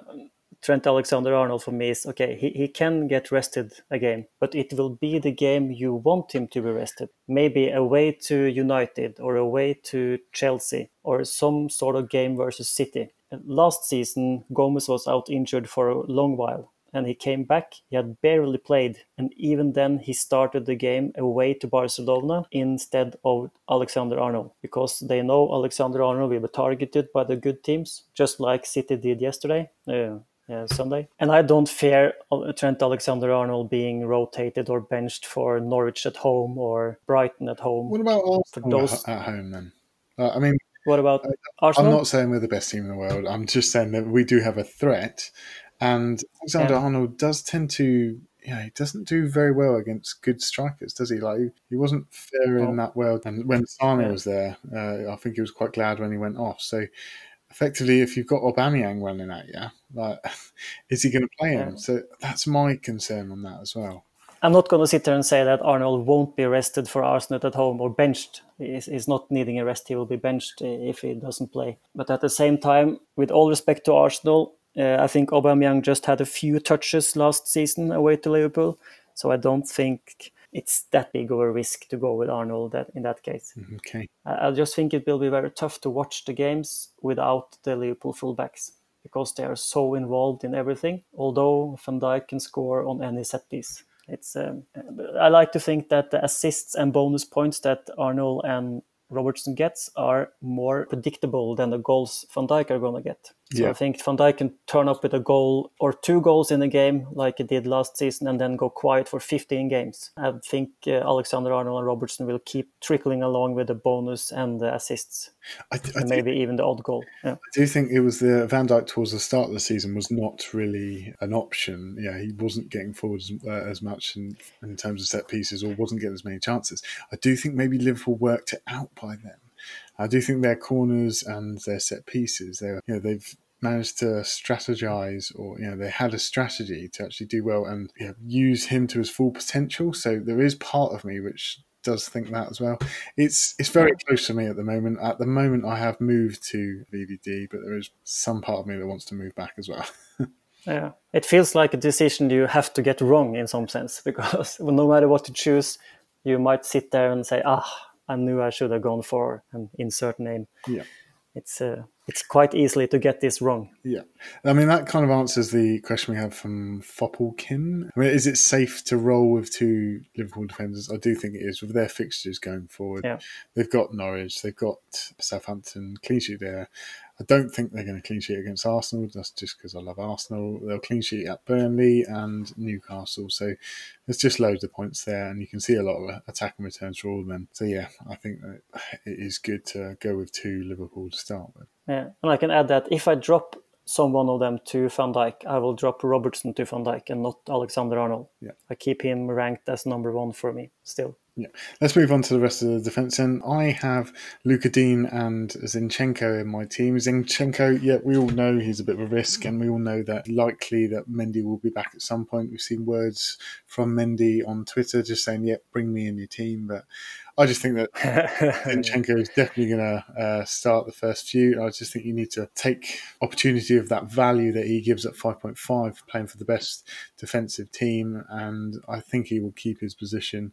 Trent Alexander Arnold for me is okay, he, he can get rested again, but it will be the game you want him to be rested. Maybe away to United or away to Chelsea or some sort of game versus City. Last season, Gomez was out injured for a long while and he came back. He had barely played, and even then, he started the game away to Barcelona instead of Alexander Arnold because they know Alexander Arnold will be targeted by the good teams, just like City did yesterday. Uh, uh, Sunday. And I don't fear Trent Alexander Arnold being rotated or benched for Norwich at home or Brighton at home. What about Arsenal those... at home then? Uh, I mean, what about Arsenal? I'm not saying we're the best team in the world. I'm just saying that we do have a threat. And Alexander yeah. Arnold does tend to, yeah, he doesn't do very well against good strikers, does he? Like he wasn't faring oh. that well. And when Sane was there, uh, I think he was quite glad when he went off. So effectively, if you've got Aubameyang running at you, like, is he going to play him? Yeah. So that's my concern on that as well. I'm not going to sit there and say that Arnold won't be rested for Arsenal at home or benched. He's, he's not needing a rest. He will be benched if he doesn't play. But at the same time, with all respect to Arsenal, uh, I think Aubameyang just had a few touches last season away to Liverpool. So I don't think it's that big of a risk to go with Arnold that, in that case. Mm-hmm, okay. I, I just think it will be very tough to watch the games without the Liverpool fullbacks because they are so involved in everything. Although Van Dijk can score on any set piece, it's. Um, I like to think that the assists and bonus points that Arnold and Robertson gets are more predictable than the goals Van Dijk are going to get. So yeah. I think Van Dijk can turn up with a goal or two goals in a game like he did last season and then go quiet for 15 games. I think uh, Alexander Arnold and Robertson will keep trickling along with the bonus and the assists. I, th- and maybe even the odd goal. Yeah. I do think it was the Van Dijk towards the start of the season was not really an option. Yeah, he wasn't getting forward as, uh, as much in, in terms of set pieces or wasn't getting as many chances. I do think maybe Liverpool worked it out by then. I do think their corners and their set pieces, they you know, they've managed to strategize, or you know, they had a strategy to actually do well and you know, use him to his full potential. So there is part of me which does think that as well. It's it's very close to me at the moment. At the moment, I have moved to VVD, but there is some part of me that wants to move back as well. yeah, it feels like a decision you have to get wrong in some sense because no matter what you choose, you might sit there and say, "Ah, I knew I should have gone for an insert name." Yeah, it's uh, it's quite easily to get this wrong. Yeah, I mean that kind of answers the question we have from Foppelkin. I mean, is it safe to roll with two Liverpool defenders? I do think it is with their fixtures going forward. Yeah. They've got Norwich, they've got Southampton clean sheet there. I don't think they're going to clean sheet against Arsenal. That's just because I love Arsenal. They'll clean sheet at Burnley and Newcastle. So there's just loads of points there, and you can see a lot of attacking returns for all of them. So yeah, I think that it is good to go with two Liverpool to start with. Yeah, and I can add that if I drop some one of them to Van Dijk, I will drop Robertson to Van Dijk and not Alexander Arnold. Yeah. I keep him ranked as number one for me still. Yeah. Let's move on to the rest of the defence. And I have Lucas Digne and Zinchenko in my team. Zinchenko, yeah, we all know he's a bit of a risk, and we all know that likely that Mendy will be back at some point. We've seen words from Mendy on Twitter just saying, "Yep, yeah, bring me in your team." But I just think that Zinchenko is definitely going to uh, start the first few. I just think you need to take opportunity of that value that he gives at 5.5, playing for the best defensive team, and I think he will keep his position.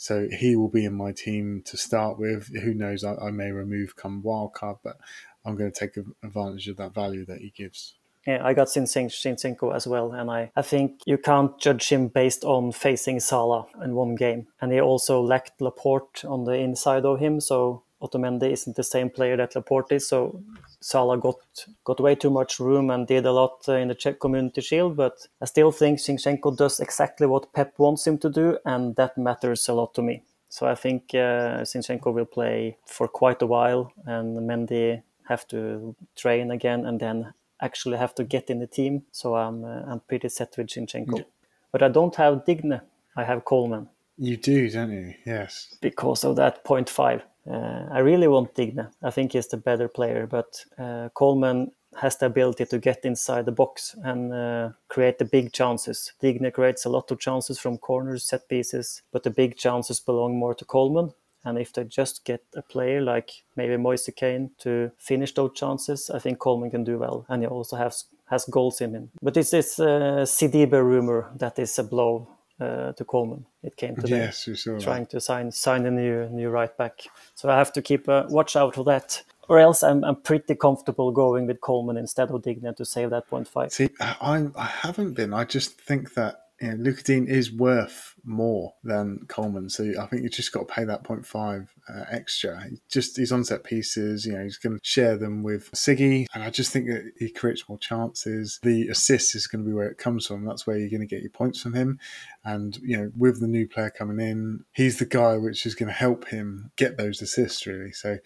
So he will be in my team to start with. Who knows? I, I may remove come wildcard, but I'm going to take advantage of that value that he gives. Yeah, I got Zinchenko as well, and I, I think you can't judge him based on facing Salah in one game. And he also lacked Laporte on the inside of him, so Otamendi isn't the same player that Laporte is. So Salah got got way too much room and did a lot uh, in the Czech Community Shield, but I still think Zinchenko does exactly what Pep wants him to do, and that matters a lot to me. So I think uh, Zinchenko will play for quite a while, and Mendy have to train again, and then actually have to get in the team. So I'm uh, I'm pretty set with Zinchenko, yeah. but I don't have Digne. I have Coleman. You do, don't you? Yes. Because of that 0.5. Uh, I really want Digne. I think he's the better player, but uh, Coleman has the ability to get inside the box and uh, create the big chances. Digne creates a lot of chances from corners, set pieces, but the big chances belong more to Coleman. And if they just get a player like maybe Moise Kean to finish those chances, I think Coleman can do well. And he also has has goals in him. But it's this uh, Sidibe rumor that is a blow uh, to Coleman. It came today. Yes, we saw trying that. to sign sign a new new right back. So I have to keep a watch out for that. Or else I'm, I'm pretty comfortable going with Coleman instead of Digne to save that point five. See, I, I haven't been. I just think that know, Lucas is worth more than Coleman, so I think you just got to pay that 0.5 uh, extra. He just he's on set pieces, you know, he's going to share them with Siggy, and I just think that he creates more chances. The assist is going to be where it comes from. That's where you're going to get your points from him, and you know, with the new player coming in, he's the guy which is going to help him get those assists really. So,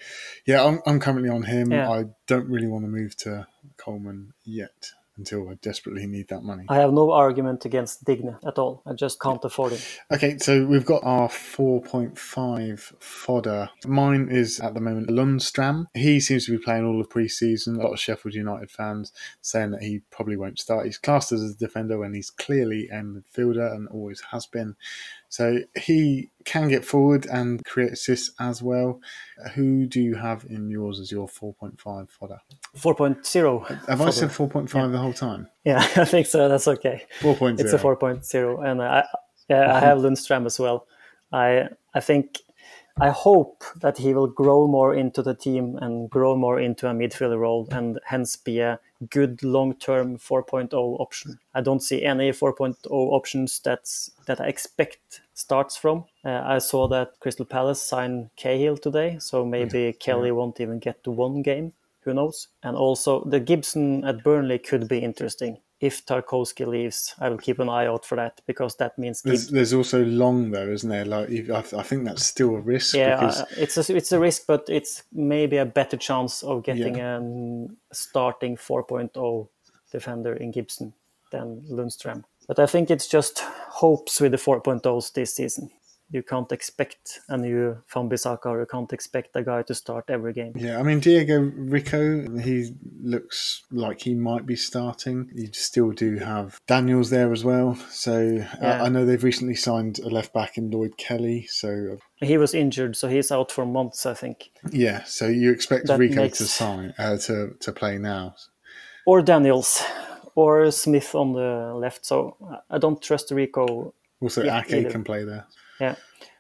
yeah, I'm, I'm currently on him. Yeah. I don't really want to move to Coleman yet until I desperately need that money. I have no argument against Digne at all. I just can't afford it. Okay, so we've got our 4.5 fodder. Mine is at the moment Lundstram. He seems to be playing all of pre-season. A lot of Sheffield United fans saying that he probably won't start. He's classed as a defender when he's clearly a midfielder and always has been. So he can get forward and create assists as well. Who do you have in yours as your 4.5 fodder? 4.0. Have fodder. I said 4.5 yeah. the whole time? Yeah, I think so. That's okay. 4.0. It's a 4.0. And I, yeah, I have Lundstram as well. I I think I hope that he will grow more into the team and grow more into a midfielder role and hence be a good long-term 4.0 option. I don't see any 4.0 options that's that I expect starts from. Uh, I saw that Crystal Palace signed Cahill today, so maybe yeah. Kelly yeah. won't even get to one game. Who knows? And also the Gibson at Burnley could be interesting if Tarkowski leaves, I will keep an eye out for that because that means there's, there's also long though, isn't there? Like I, I think that's still a risk. Yeah, because... uh, it's a it's a risk, but it's maybe a better chance of getting yeah. a starting 4.0 defender in Gibson than Lundstram. But I think it's just hopes with the 4.0s this season. You can't expect a new Wan-Bissaka or you can't expect a guy to start every game. Yeah, I mean Diego Rico, he looks like he might be starting. You still do have Daniels there as well. So yeah. I, I know they've recently signed a left back in Lloyd Kelly. So he was injured, so he's out for months, I think. Yeah, so you expect that Rico makes... to sign uh, to to play now, or Daniels, or Smith on the left. So I don't trust Rico. Also, Ake either. can play there. Yeah,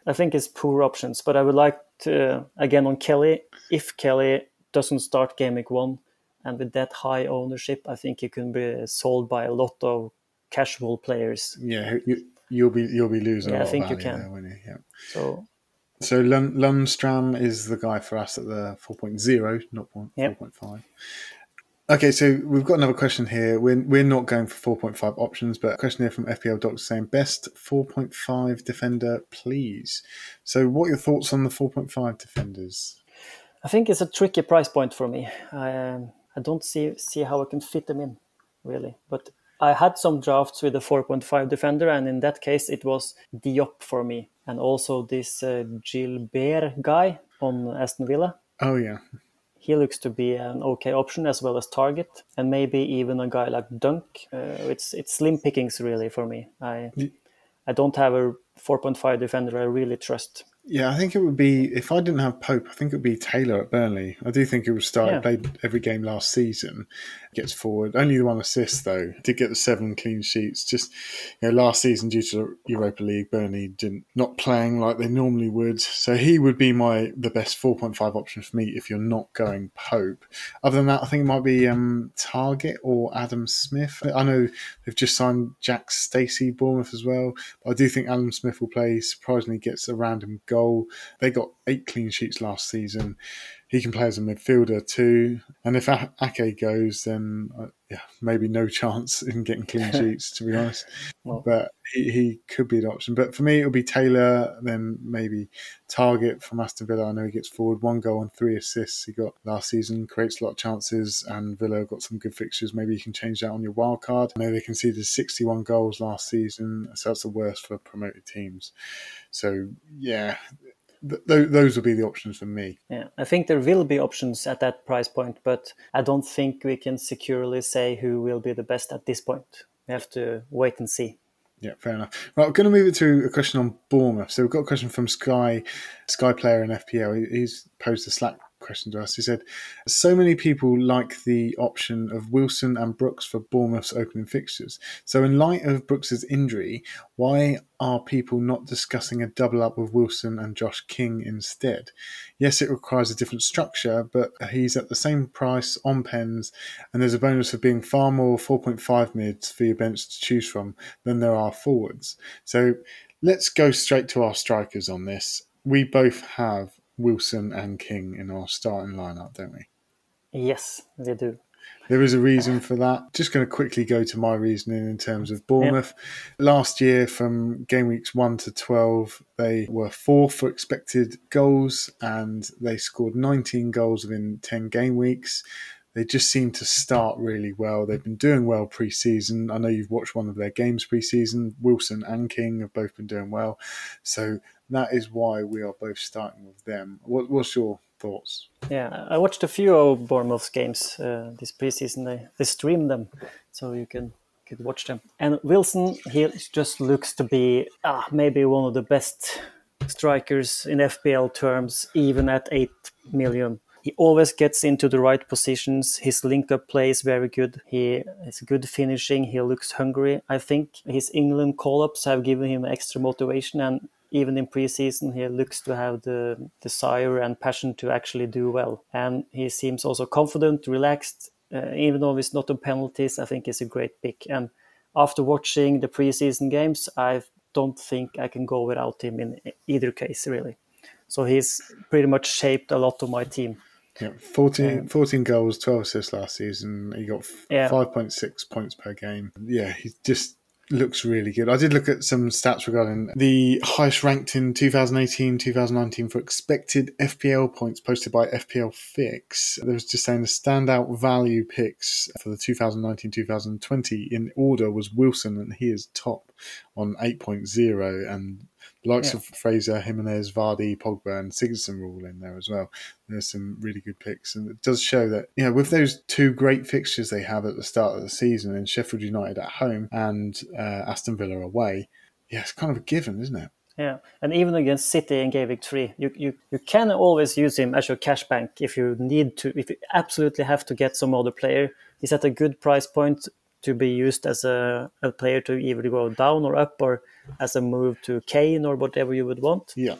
I think it's poor options, but I would like to again on Kelly. If Kelly doesn't start game week one, and with that high ownership, I think he can be sold by a lot of casual players. Yeah, you, will be you'll be losing. Yeah, I think you can. There, you? Yeah. So so Lundstram is the guy for us at the 4.0, not 4.5. Yep. Okay, so we've got another question here. We're, we're not going for 4.5 options, but a question here from FPL Doctor saying best 4.5 defender, please. So, what are your thoughts on the 4.5 defenders? I think it's a tricky price point for me. I, um, I don't see see how I can fit them in, really. But I had some drafts with a 4.5 defender, and in that case, it was Diop for me, and also this uh, Guilbert guy on Aston Villa. Oh yeah, he looks to be an okay option as well as Targett, and maybe even a guy like Dunk. Uh, it's it's slim pickings really for me. I I don't have a 4.5 defender I really trust. Yeah, I think it would be if I didn't have Pope. I think it would be Taylor at Burnley. I do think it would start. Yeah. Played every game last season. Gets forward. Only one assist though. Did get the seven clean sheets. Just you know, last season due to Europa League, Burnley didn't not playing like they normally would. So he would be my the best four point five option for me if you're not going Pope. Other than that, I think it might be um, Targett or Adam Smith. I know they've just signed Jack Stacey Bournemouth as well. But I do think Adam Smith will play. Surprisingly, gets a random goal. They got eight clean sheets last season. He can play as a midfielder too. And if Ake goes, then uh, yeah, maybe no chance in getting clean sheets, to be honest. Well, but he, he could be an option. But for me, it'll be Taylor, then maybe Targett from Aston Villa. I know he gets forward one goal and three assists he got last season, creates a lot of chances, and Villa got some good fixtures. Maybe you can change that on your wild card. I know they conceded 61 goals last season, so that's the worst for promoted teams. So yeah, th- those will be the options for me. Yeah, I think there will be options at that price point, but I don't think we can securely say who will be the best at this point. We have to wait and see. Yeah, fair enough. Right, I'm going to move it to a question on Bournemouth. So we've got a question from Sky, Sky Player in FPL. He's posed a Slack question to us. He said, So many people like the option of Wilson and Brooks for Bournemouth's opening fixtures. So, in light of Brooks's injury, why are people not discussing a double up with Wilson and Josh King instead? Yes, it requires a different structure, but he's at the same price on pens, and there's a bonus of being far more 4.5 mids for your bench to choose from than there are forwards. So, let's go straight to our strikers on this. We both have Wilson and King in our starting lineup, don't we? Yes, they do. There is a reason for that. Just going to quickly go to my reasoning in terms of Bournemouth. Yep. Last year, from game weeks 1 to 12, they were fourth for expected goals and they scored 19 goals within 10 game weeks. They just seem to start really well. They've been doing well pre season. I know you've watched one of their games pre season. Wilson and King have both been doing well. So that is why we are both starting with them. What, what's your thoughts? Yeah, I watched a few of Bournemouth's games uh, this preseason. They they streamed them, so you can could watch them. And Wilson, he just looks to be ah, maybe one of the best strikers in FPL terms, even at eight million. He always gets into the right positions. His link up play is very good. He is good finishing. He looks hungry. I think his England call ups have given him extra motivation and even in preseason, he looks to have the desire and passion to actually do well. And he seems also confident, relaxed, uh, even though he's not on penalties. I think he's a great pick. And after watching the preseason games, I don't think I can go without him in either case, really. So he's pretty much shaped a lot of my team. Yeah, 14, um, 14 goals, 12 assists last season. He got yeah. 5.6 points per game. Yeah, he's just looks really good. I did look at some stats regarding the highest ranked in 2018 2019 for expected FPL points posted by FPL Fix. There was just saying the standout value picks for the 2019 2020 in order was Wilson, and he is top on 8.0 and the likes yeah. of Fraser, Jimenez, Vardy, Pogba, and Sigurdsson are all in there as well. There's some really good picks, and it does show that you know with those two great fixtures they have at the start of the season in Sheffield United at home and uh, Aston Villa away, yeah, it's kind of a given, isn't it? Yeah, and even against City and Gavik 3, you, you, you can always use him as your cash bank if you need to, if you absolutely have to get some other player. He's at a good price point to be used as a, a player to either go down or up or as a move to Kane or whatever you would want. Yeah.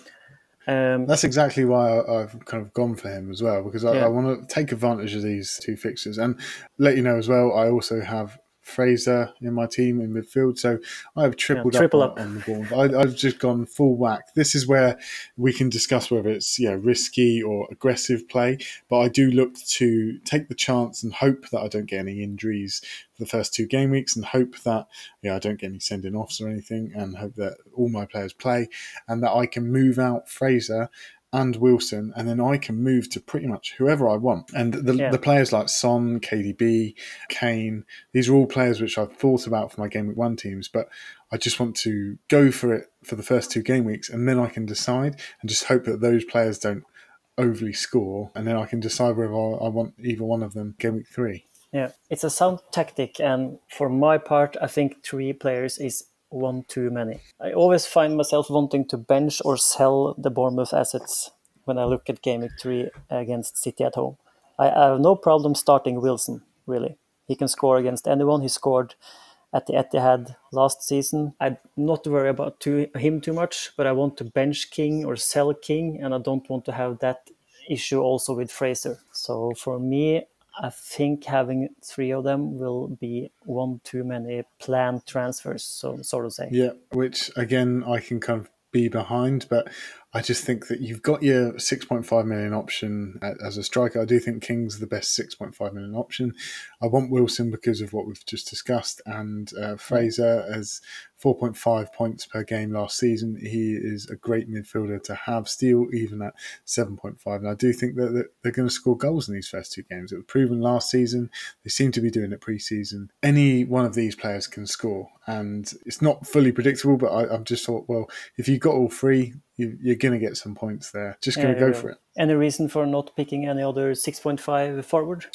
Um, That's exactly why I, have kind of gone for him as well because I, yeah. I want to take advantage of these two fixtures and let you know as well. I also have Fraser in my team in midfield. So I've tripled yeah, triple up, up, on the ball. I, have just gone full whack. This is where we can discuss whether it's yeah risky or aggressive play. But I do look to take the chance and hope that I don't get any injuries for the first two game weeks, and hope that yeah I don't get any sending offs or anything, and hope that all my players play, and that I can move out Fraser and Wilson, and then I can move to pretty much whoever I want. And the, yeah. the players like Son, KDB, Kane, these are all players which I've thought about for my game week one teams, but I just want to go for it for the first two game weeks, and then I can decide and just hope that those players don't overly score, and then I can decide whether I want either one of them game week three. Yeah, it's a sound tactic, and for my part, I think three players is one too many. I always find myself wanting to bench or sell the Bournemouth assets when I look at Game 3 against City at home. I, have no problem starting Wilson, really. He can score against anyone. He scored at the Etihad last season. I'm not worried about too, him too much, but I want to bench King or sell King, and I don't want to have that issue also with Fraser. So for me, I think having three of them will be one too many planned transfers, so sort of say. Yeah, which again I can kind of be behind, but I just think that you've got your 6.5 million option as a striker. I do think King's the best 6.5 million option. I want Wilson because of what we've just discussed, and uh, Fraser as 4.5 points per game last season. He is a great midfielder to have still, even at 7.5. And I do think that, they're going to score goals in these first two games. It was proven last season. They seem to be doing it pre-season. Any one of these players can score, and it's not fully predictable. But I, have just thought, well, if you got all three, you, are going to get some points there. Just going to yeah, go uh, for it. Any reason for not picking any other 6.5 forward?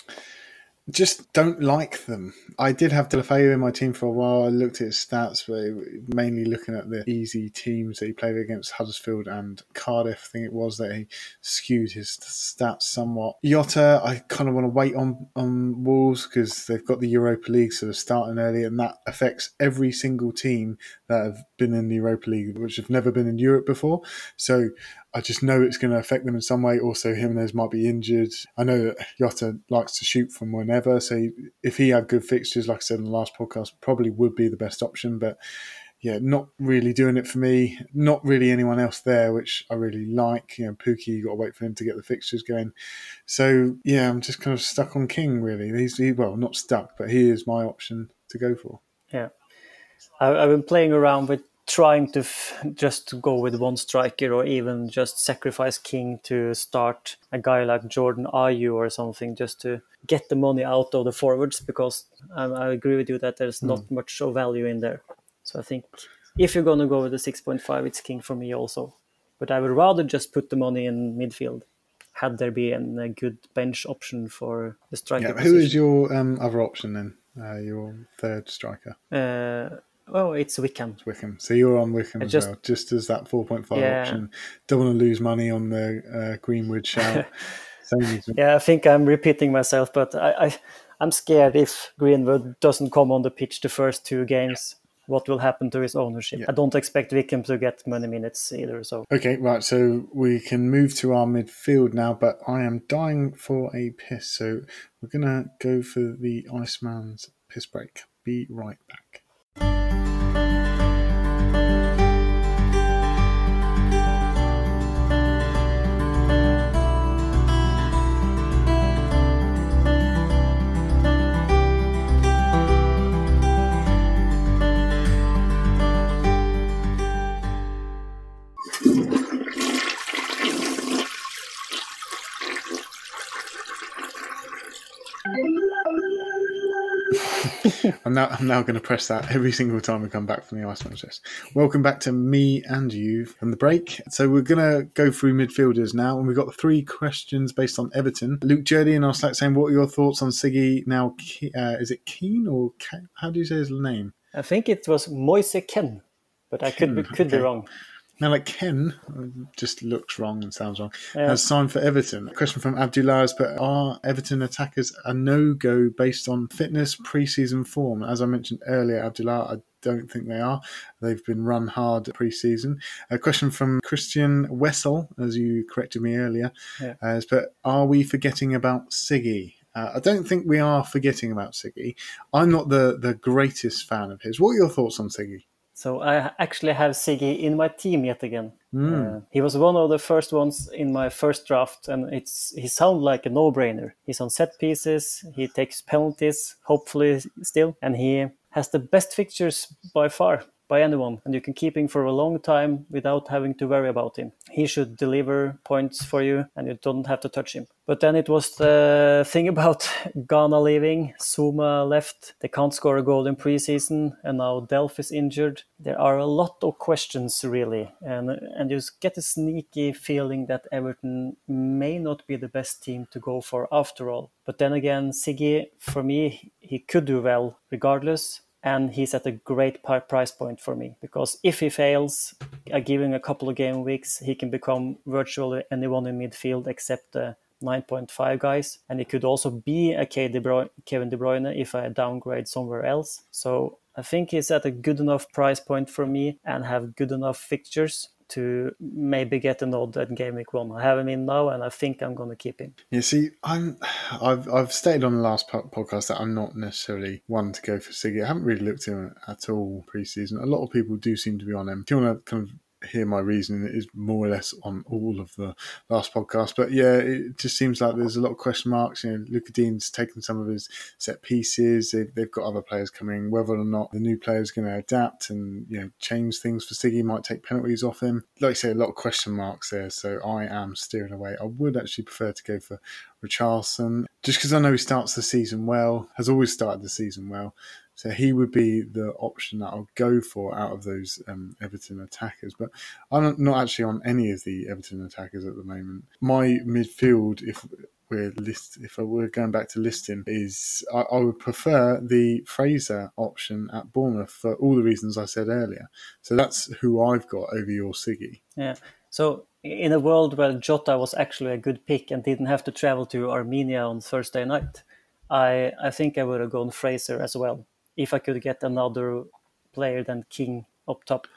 Just don't like them. I did have Deulofeu in my team for a while. I looked at his stats, but mainly looking at the easy teams that he played against Huddersfield and Cardiff. I think it was that he skewed his stats somewhat. Jota, I kind of want to wait on on Wolves because they've got the Europa League, so they're starting early, and that affects every single team that have been in the Europa League, which have never been in Europe before. So I just know it's going to affect them in some way. Also, Jimenez might be injured. I know that Jota likes to shoot from whenever, so if he had good fixtures, like I said in the last podcast, probably would be the best option. But yeah, not really doing it for me. Not really anyone else there, which I really like. You know, Pukki, you got to wait for him to get the fixtures going. So yeah, I'm just kind of stuck on King. Really, he's he, well, not stuck, but he is my option to go for. Yeah, I've been playing around with trying to f- just go with one striker or even just sacrifice King to start a guy like Jordan Ayew or something just to get the money out of the forwards because I, I agree with you that there's mm. not hmm. much of value in there. So I think if you're going to go with the 6.5, it's King for me also. But I would rather just put the money in midfield had there been a good bench option for the striker. Yeah, who is your um, other option then? Uh, your third striker? Uh, Oh, it's Wickham. It's Wickham. So you're on Wickham as just, well, just as that 4.5 yeah. option. Don't want to lose money on the uh, Greenwood shout. yeah, I think I'm repeating myself, but I, I, I'm scared if Greenwood doesn't come on the pitch the first two games. What will happen to his ownership? Yeah. I don't expect Wickham to get many minutes either. So okay, right. So we can move to our midfield now, but I am dying for a piss. So we're gonna go for the Iceman's piss break. Be right back. I'm now I'm now going to press that every single time we come back from the ice contest. Welcome back to me and you from the break. So we're going to go through midfielders now, and we've got three questions based on Everton. Luke Jurdy and I'll start saying, "What are your thoughts on Siggy now? Uh, is it Keen or Ke- how do you say his name?" I think it was Moise Ken, but I could be, could okay. be wrong. Now, like Ken, just looks wrong and sounds wrong, yeah. has signed for Everton. A question from Abdullah is, but are Everton attackers a no-go based on fitness, pre-season form? As I mentioned earlier, Abdullah, I don't think they are. They've been run hard pre-season. A question from Christian Wessel, as you corrected me earlier, yeah. uh, but are we forgetting about Siggy? Uh, I don't think we are forgetting about Siggy. I'm not the, the greatest fan of his. What are your thoughts on Siggy? So I actually have Siggy in my team yet again. Mm. Uh, he was one of the first ones in my first draft, and it's he sounds like a no-brainer. He's on set pieces, he takes penalties, hopefully still, and he has the best fixtures by far by anyone, and you can keep him for a long time without having to worry about him. He should deliver points for you, and you don't have to touch him. But then it was the thing about Gana leaving, Zouma left, they can't score a goal in preseason, and now Delph is injured. There are a lot of questions, really, and, and you get a sneaky feeling that Everton may not be the best team to go for after all. But then again, Siggy, for me, he could do well regardless and he's at a great price point for me because if he fails, him a couple of game weeks, he can become virtually anyone in midfield except the 9.5 guys, and he could also be a Kevin De Bruyne if I downgrade somewhere else. So I think he's at a good enough price point for me and have good enough fixtures to maybe get an odd at game week one. I have him in now, and I think I'm going to keep him. You see, I'm I've I've stated on the last podcast that I'm not necessarily one to go for Siggy. I haven't really looked at him at all preseason. A lot of people do seem to be on him. Do you want to kind of hear my reasoning is more or less on all of the last podcast. But yeah, it just seems like there's a lot of question marks. You know, Lucas Digne's taken some of his set pieces. They've, they've got other players coming. Whether or not the new player is going to adapt and you know change things for Siggy might take penalties off him. Like I say, a lot of question marks there. So I am steering away. I would actually prefer to go for Richarlison just because I know he starts the season well. Has always started the season well. So he would be the option that I'll go for out of those um, Everton attackers. But I'm not actually on any of the Everton attackers at the moment. My midfield, if we're list, if we're going back to listing, is I, I would prefer the Fraser option at Bournemouth for all the reasons I said earlier. So that's who I've got over your Siggy. Yeah. So in a world where Jota was actually a good pick and didn't have to travel to Armenia on Thursday night, I I think I would have gone Fraser as well if I could get another player than King up top.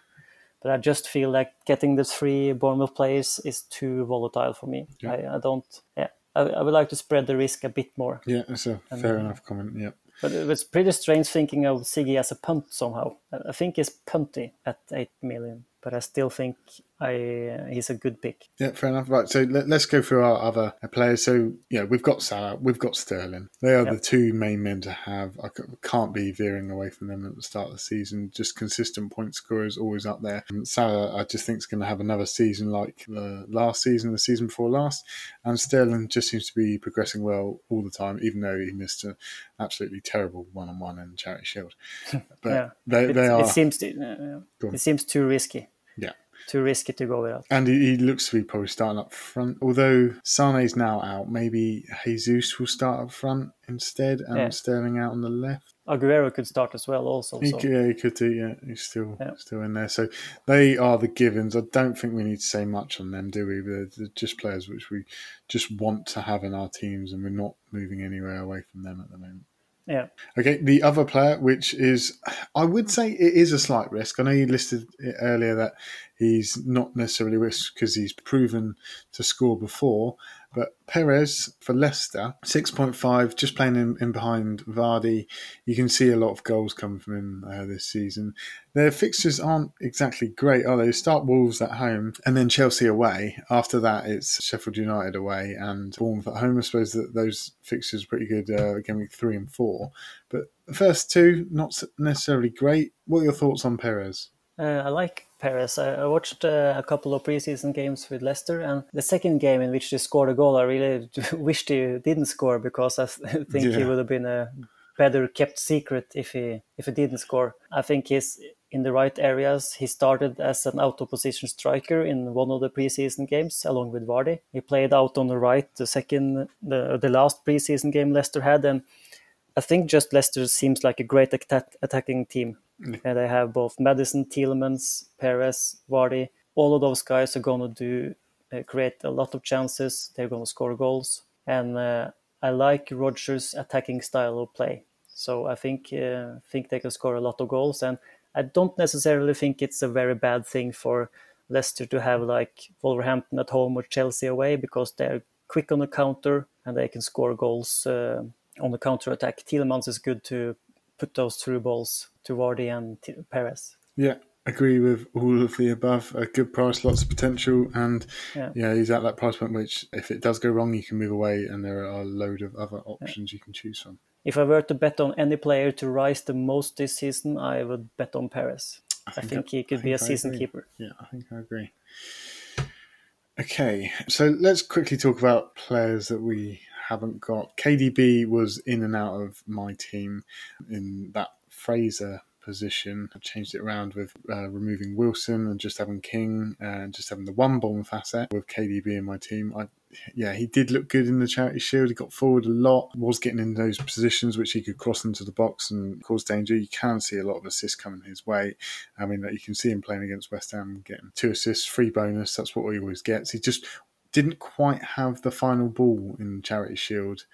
But I just feel like getting the three Bournemouth players is too volatile for me. Yeah. I, I, don't. Yeah, I, I, would like to spread the risk a bit more. Yeah, that's a and, fair enough comment. Yeah. But it was pretty strange thinking of Siggy as a punt somehow. I think he's punty at eight million, but I still think I he's a good pick. Yeah, fair enough. Right, so let, us go through our other players. So yeah, we've got Salah, we've got Sterling. They are yep. the two main men to have. I can't be veering away from them at the start of the season. Just consistent point scorers, always up there. And Salah, I just think is going to have another season like the last season, the season before last. And Sterling just seems to be progressing well all the time, even though he missed an absolutely terrible one-on-one in Charity Shield. But yeah. they, they it, are. It seems to, uh, it seems too risky. Yeah too risky to go without. And he, he, looks to be probably starting up front. Although Sane's now out, maybe Jesus will start up front instead and yeah. Sterling out on the left. Aguero could start as well, also. He, so. Yeah, he could do. Yeah, he's still yeah. still in there. So they are the givens. I don't think we need to say much on them, do we? They're, they're just players which we just want to have in our teams, and we're not moving anywhere away from them at the moment. Yeah. Okay, the other player, which is, I would say it is a slight risk. I know you listed it earlier that he's not necessarily risk because he's proven to score before, but Perez for Leicester, 6.5, just playing in, in behind Vardy. You can see a lot of goals coming from him uh, this season. Their fixtures aren't exactly great, are they? they? Start Wolves at home and then Chelsea away. After that, it's Sheffield United away and Bournemouth at home. I suppose that those fixtures are pretty good, uh, game week three and four. But the first two, not necessarily great. What are your thoughts on Perez? Uh, I like Perez. I, watched uh, a couple of preseason games with Leicester, and the second game in which they scored a goal, I really wished he didn't score because I think yeah. he would have been a better kept secret if he if he didn't score. I think he's in the right areas. He started as an out of position striker in one of the preseason games along with Vardy. He played out on the right the second the the last preseason game Leicester had and I think just Leicester seems like a great attack, attacking team. And they have both Maddison, Tielemans, Perez, Vardy. All of those guys are going to do uh, create a lot of chances. They're going to score goals, and uh, I like Rodgers' attacking style of play. So I think uh, think they can score a lot of goals, and I don't necessarily think it's a very bad thing for Leicester to have like Wolverhampton at home or Chelsea away because they're quick on the counter and they can score goals uh, on the counter attack. Tielemans is good to put those through balls to Vardy and Perez. Yeah, agree with all of the above. A good price, lots of potential, and yeah. yeah. he's at that price point which, if it does go wrong, you can move away, and there are a load of other options yeah. you can choose from. If I were to bet on any player to rise the most this season, I would bet on Perez. I think, I think he could think be a season keeper. Yeah, I think I agree. Okay, so let's quickly talk about players that we haven't got. KDB was in and out of my team in that Fraser position. I changed it around with uh, removing Wilson and just having King and just having the one Bournemouth asset with KDB in my team. I, yeah, he did look good in the Charity Shield. He got forward a lot, was getting in those positions which he could cross into the box and cause danger. You can see a lot of assists coming his way. I mean, you can see him playing against West Ham, getting two assists, free bonus. That's what he always gets. He just didn't quite have the final ball in Charity Shield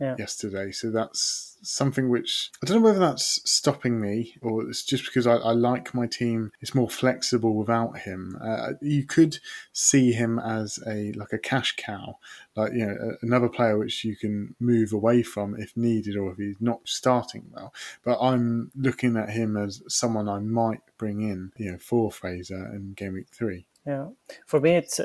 yeah. yesterday. So that's something which I don't know whether that's stopping me or it's just because I, I like my team. It's more flexible without him. Uh, you could see him as a like a cash cow, like you know another player which you can move away from if needed or if he's not starting well. But I'm looking at him as someone I might bring in, you know, for Fraser in game week three. Yeah, for me it's.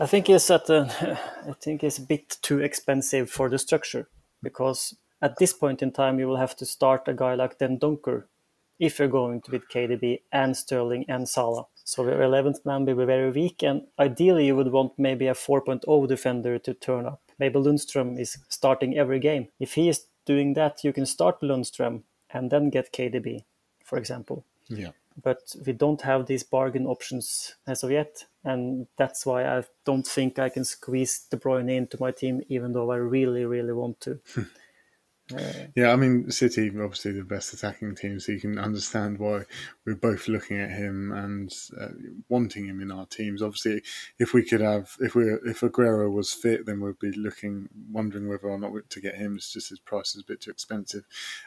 I think it's at I think it's a bit too expensive for the structure because at this point in time you will have to start a guy like Dendoncker if you're going to with KDB and Sterling and Salah. So your 11th man will be very weak, and ideally you would want maybe a 4.0 defender to turn up. Maybe Lundstram is starting every game. If he is doing that, you can start Lundstram and then get KDB, for example. Yeah but we don't have these bargain options as of yet. And that's why I don't think I can squeeze De Bruyne into my team, even though I really, really want to. Hmm. Yeah, I mean, City obviously the best attacking team, so you can understand why we're both looking at him and uh, wanting him in our teams. Obviously, if we could have, if we if Aguero was fit, then we'd be looking, wondering whether or not to get him. It's just his price is a bit too expensive.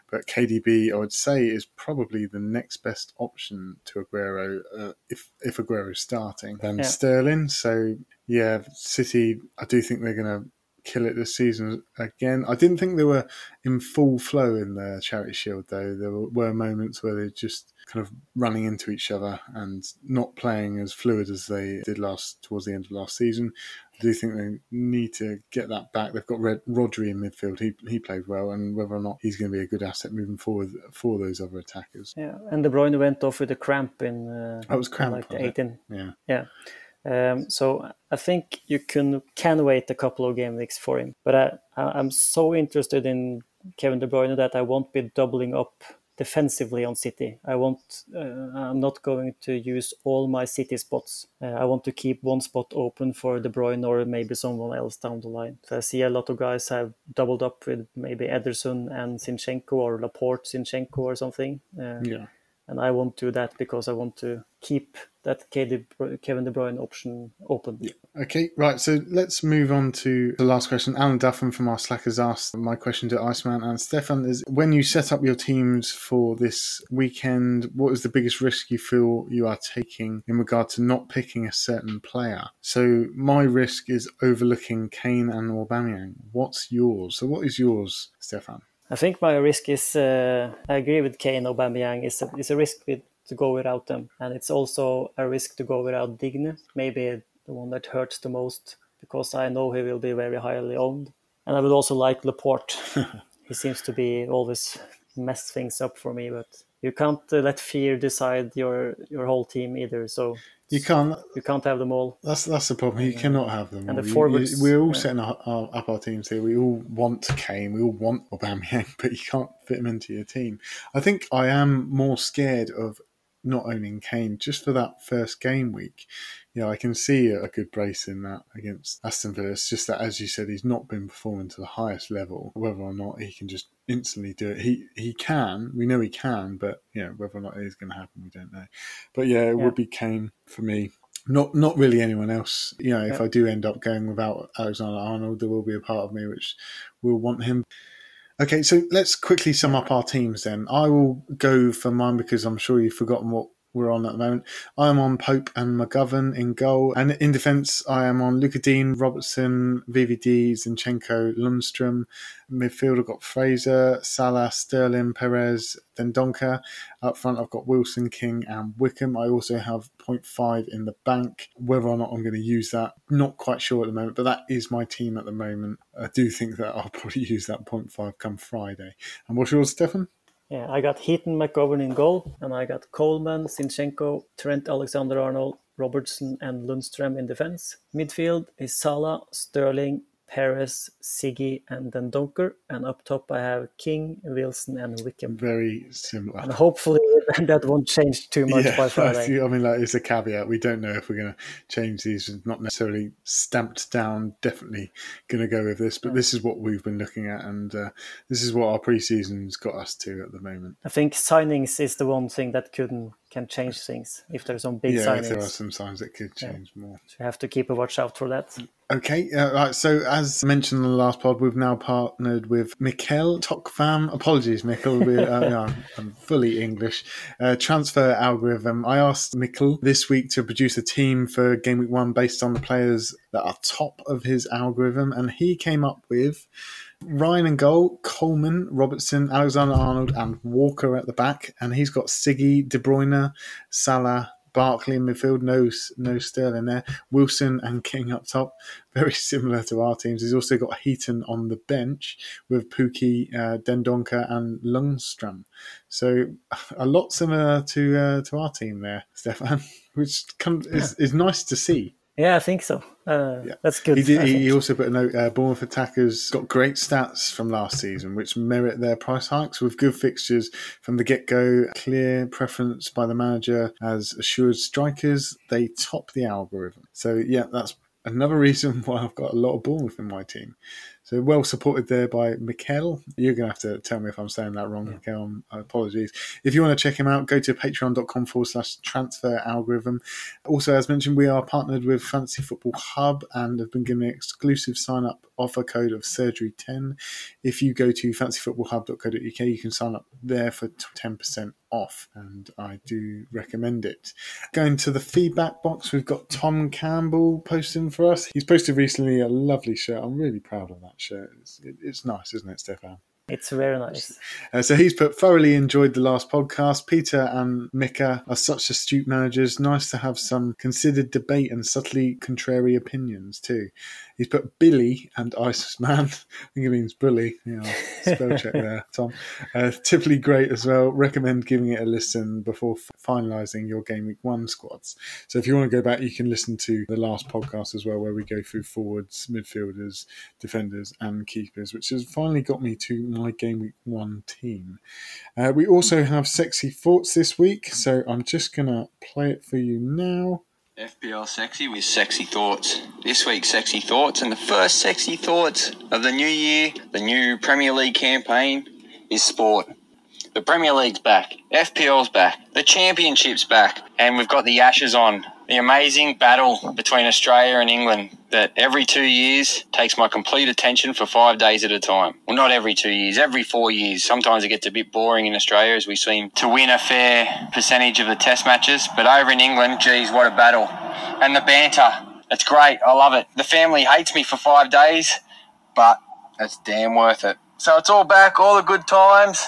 But KDB, I would say, is probably the next best option to Aguero uh, if if Aguero is starting than yeah. Sterling. So yeah, City, I do think they're going to kill it this season again. I didn't think they were in full flow in the Charity Shield, though. There were moments where they're just kind of running into each other and not playing as fluid as they did last towards the end of last season. I do think they need to get that back. They've got Red, Rodri in midfield. He he played well, and whether or not he's going to be a good asset moving forward for those other attackers. Yeah, and De Bruyne went off with a cramp in. Uh, that was cramp. Like 18. Yeah. Yeah. Um, so I think you can can wait a couple of game weeks for him. But I, I'm so interested in Kevin De Bruyne that I won't be doubling up defensively on City. I won't. Uh, I'm not going to use all my City spots. Uh, I want to keep one spot open for De Bruyne or maybe someone else down the line. So I see a lot of guys have doubled up with maybe Ederson and Zinchenko or Laporte Zinchenko or something. Uh, yeah. And I won't do that because I want to keep that Kevin De Bruyne option open. Yeah. Okay, right. So let's move on to the last question. Alan Duffin from our Slackers asked my question to Iceman and Stefan is when you set up your teams for this weekend, what is the biggest risk you feel you are taking in regard to not picking a certain player? So my risk is overlooking Kane and Aubameyang. What's yours? So what is yours, Stefan? I think my risk is uh, I agree with Kane Aubameyang is a, is a risk with to go without them. And it's also a risk to go without Digne, maybe the one that hurts the most because I know he will be very highly owned. And I would also like Laporte. he seems to be always mess things up for me, but you can't uh, let fear decide your your whole team either. So You can't. You can't have them all. That's that's the problem. You Yeah. cannot have them. And all. the You- forwards, you- we're all yeah. setting our, our, up our teams here. We all want Kane. We all want Aubameyang, but you can't fit him into your team. I think I am more scared of not owning Kane just for that first game week. Yeah, I can see a good brace in that against Aston Villa. It's just that, as you said, he's not been performing to the highest level. Whether or not he can just instantly do it, he he can. We know he can, but you know whether or not it is going to happen, we don't know. But yeah, it Yeah. would be Kane for me. Not not really anyone else. You know, if Yeah. I do end up going without Alexander Arnold, there will be a part of me which will want him. Okay, so let's quickly sum up our teams then. I will go for mine because I'm sure you've forgotten what we're on at the moment. I am on Pope and McGovern in goal. And in defence, I am on Lucas Digne, Robertson, VVD, Zinchenko, Lundstram. Midfield, I've got Fraser, Salah, Sterling, Perez, Dendoncker. Up front, I've got Wilson, King, and Wickham. I also have 0.5 in the bank. Whether or not I'm going to use that, not quite sure at the moment, but that is my team at the moment. I do think that I'll probably use that 0.5 come Friday. And what's yours, Stefan? Yeah, I got Heaton McGovern in goal, and I got Coleman, Zinchenko, Trent Alexander Arnold, Robertson, and Lundstram in defense. Midfield is Salah, Sterling, Perez, Siggy, and Dendoncker. And up top, I have King, Wilson, and Wickham. Very similar. And hopefully that won't change too much by Friday. I mean, like, it's a caveat. We don't know if we're going to change these. It's not necessarily stamped down. Definitely going to go with this, but this is what we've been looking at, and uh, this is what our pre-season's got us to at the moment. I think signings is the one thing that couldn't can change things if there's some big yeah, signings. there are some signs that could change more. So you have to keep a watch out for that. Okay, uh, right. So as mentioned in the last pod, we've now partnered with Mikkel Tokfam. Apologies, Mikkel. We're, uh, no, I'm, I'm fully English. Uh, transfer algorithm. I asked Mikkel this week to produce a team for game week one based on the players that are top of his algorithm, and he came up with Ryan and goal, Coleman, Robertson, Alexander Arnold, and Walker at the back, and he's got Siggy, De Bruyne, Salah. Barkley in midfield, no no Sterling there. Wilson and King up top, very similar to our teams. He's also got Heaton on the bench with Pukki, uh, Dendoncker, and Lundstram. So a lot similar to uh, to our team there, Stefan, which of is, is nice to see. Yeah, I think so. Uh, Yeah. That's good. He, did, he, also put a note. Uh, Bournemouth attackers got great stats from last season, which merit their price hikes with good fixtures from the get go. Clear preference by the manager as assured strikers. They top the algorithm. So yeah, that's another reason why I've got a lot of Bournemouth in my team. So well supported there by Mikel. You're going to have to tell me if I'm saying that wrong, Mikel. Um, Apologies. If you want to check him out, go to patreon.com forward slash transfer algorithm. Also, as mentioned, we are partnered with Fantasy Football Hub and have been given an exclusive sign up offer code of surgery10. If you go to fantasyfootballhub.co.uk, you can sign up there for 10% off, and I do recommend it. Going to the feedback box, we've got Tom Campbell posting for us. He's posted recently a lovely shirt. I'm really proud of that shirt. It's, it, it's nice, isn't it, Stefan? It's very nice. Uh, so he's put thoroughly enjoyed the last podcast. Peter and Mika are such astute managers. Nice to have some considered debate and subtly contrary opinions too. He's put Billy and Isis Man. I think it means bully. Yeah, spell check there, Tom. Uh, typically great as well. Recommend giving it a listen before f- finalising your game week one squads. So if you want to go back, you can listen to the last podcast as well, where we go through forwards, midfielders, defenders, and keepers, which has finally got me to my game week one team. Uh, we also have sexy thoughts this week, so I'm just gonna play it for you now. FPL Sexy with Sexy Thoughts. This week's Sexy Thoughts and the first Sexy Thoughts of the new year, the new Premier League campaign, is sport. The Premier League's back, FPL's back, the Championship's back, and we've got the Ashes on. The amazing battle between Australia and England that every two years takes my complete attention for five days at a time. Well, not every two years, every four years. Sometimes it gets a bit boring in Australia as we seem to win a fair percentage of the test matches. But over in England, geez, what a battle. And the banter, it's great. I love it. The family hates me for five days, but it's damn worth it. So it's all back, all the good times.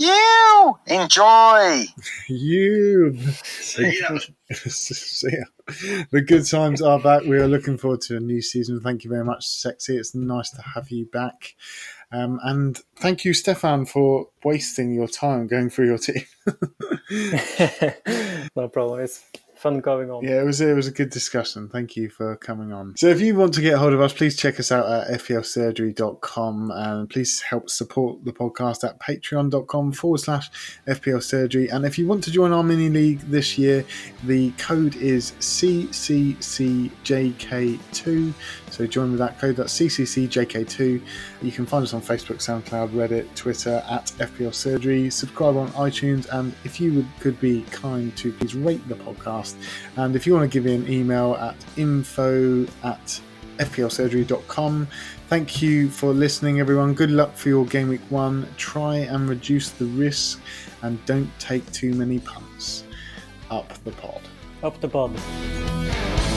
You enjoy. You. See ya. The good times are back. We are looking forward to a new season. Thank you very much, Sexy. It's nice to have you back. Um, and thank you, Stefan, for wasting your time going through your team. no problem. It's fun going on. Yeah, it was it was a good discussion. Thank you for coming on. So if you want to get a hold of us, please check us out at fplsurgery.com and please help support the podcast at patreon.com forward slash FPL surgery. And if you want to join our mini league this year, the code is CCCJK2. So join with that code, that's CCCJK2. You can find us on Facebook, SoundCloud, Reddit, Twitter at FPL Surgery. Subscribe on iTunes, and if you would, could be kind to please rate the podcast. And if you want to give me an email at info at fplsurgery.com. Thank you for listening, everyone. Good luck for your game week one. Try and reduce the risk and don't take too many punts. Up the pod. Up the pod.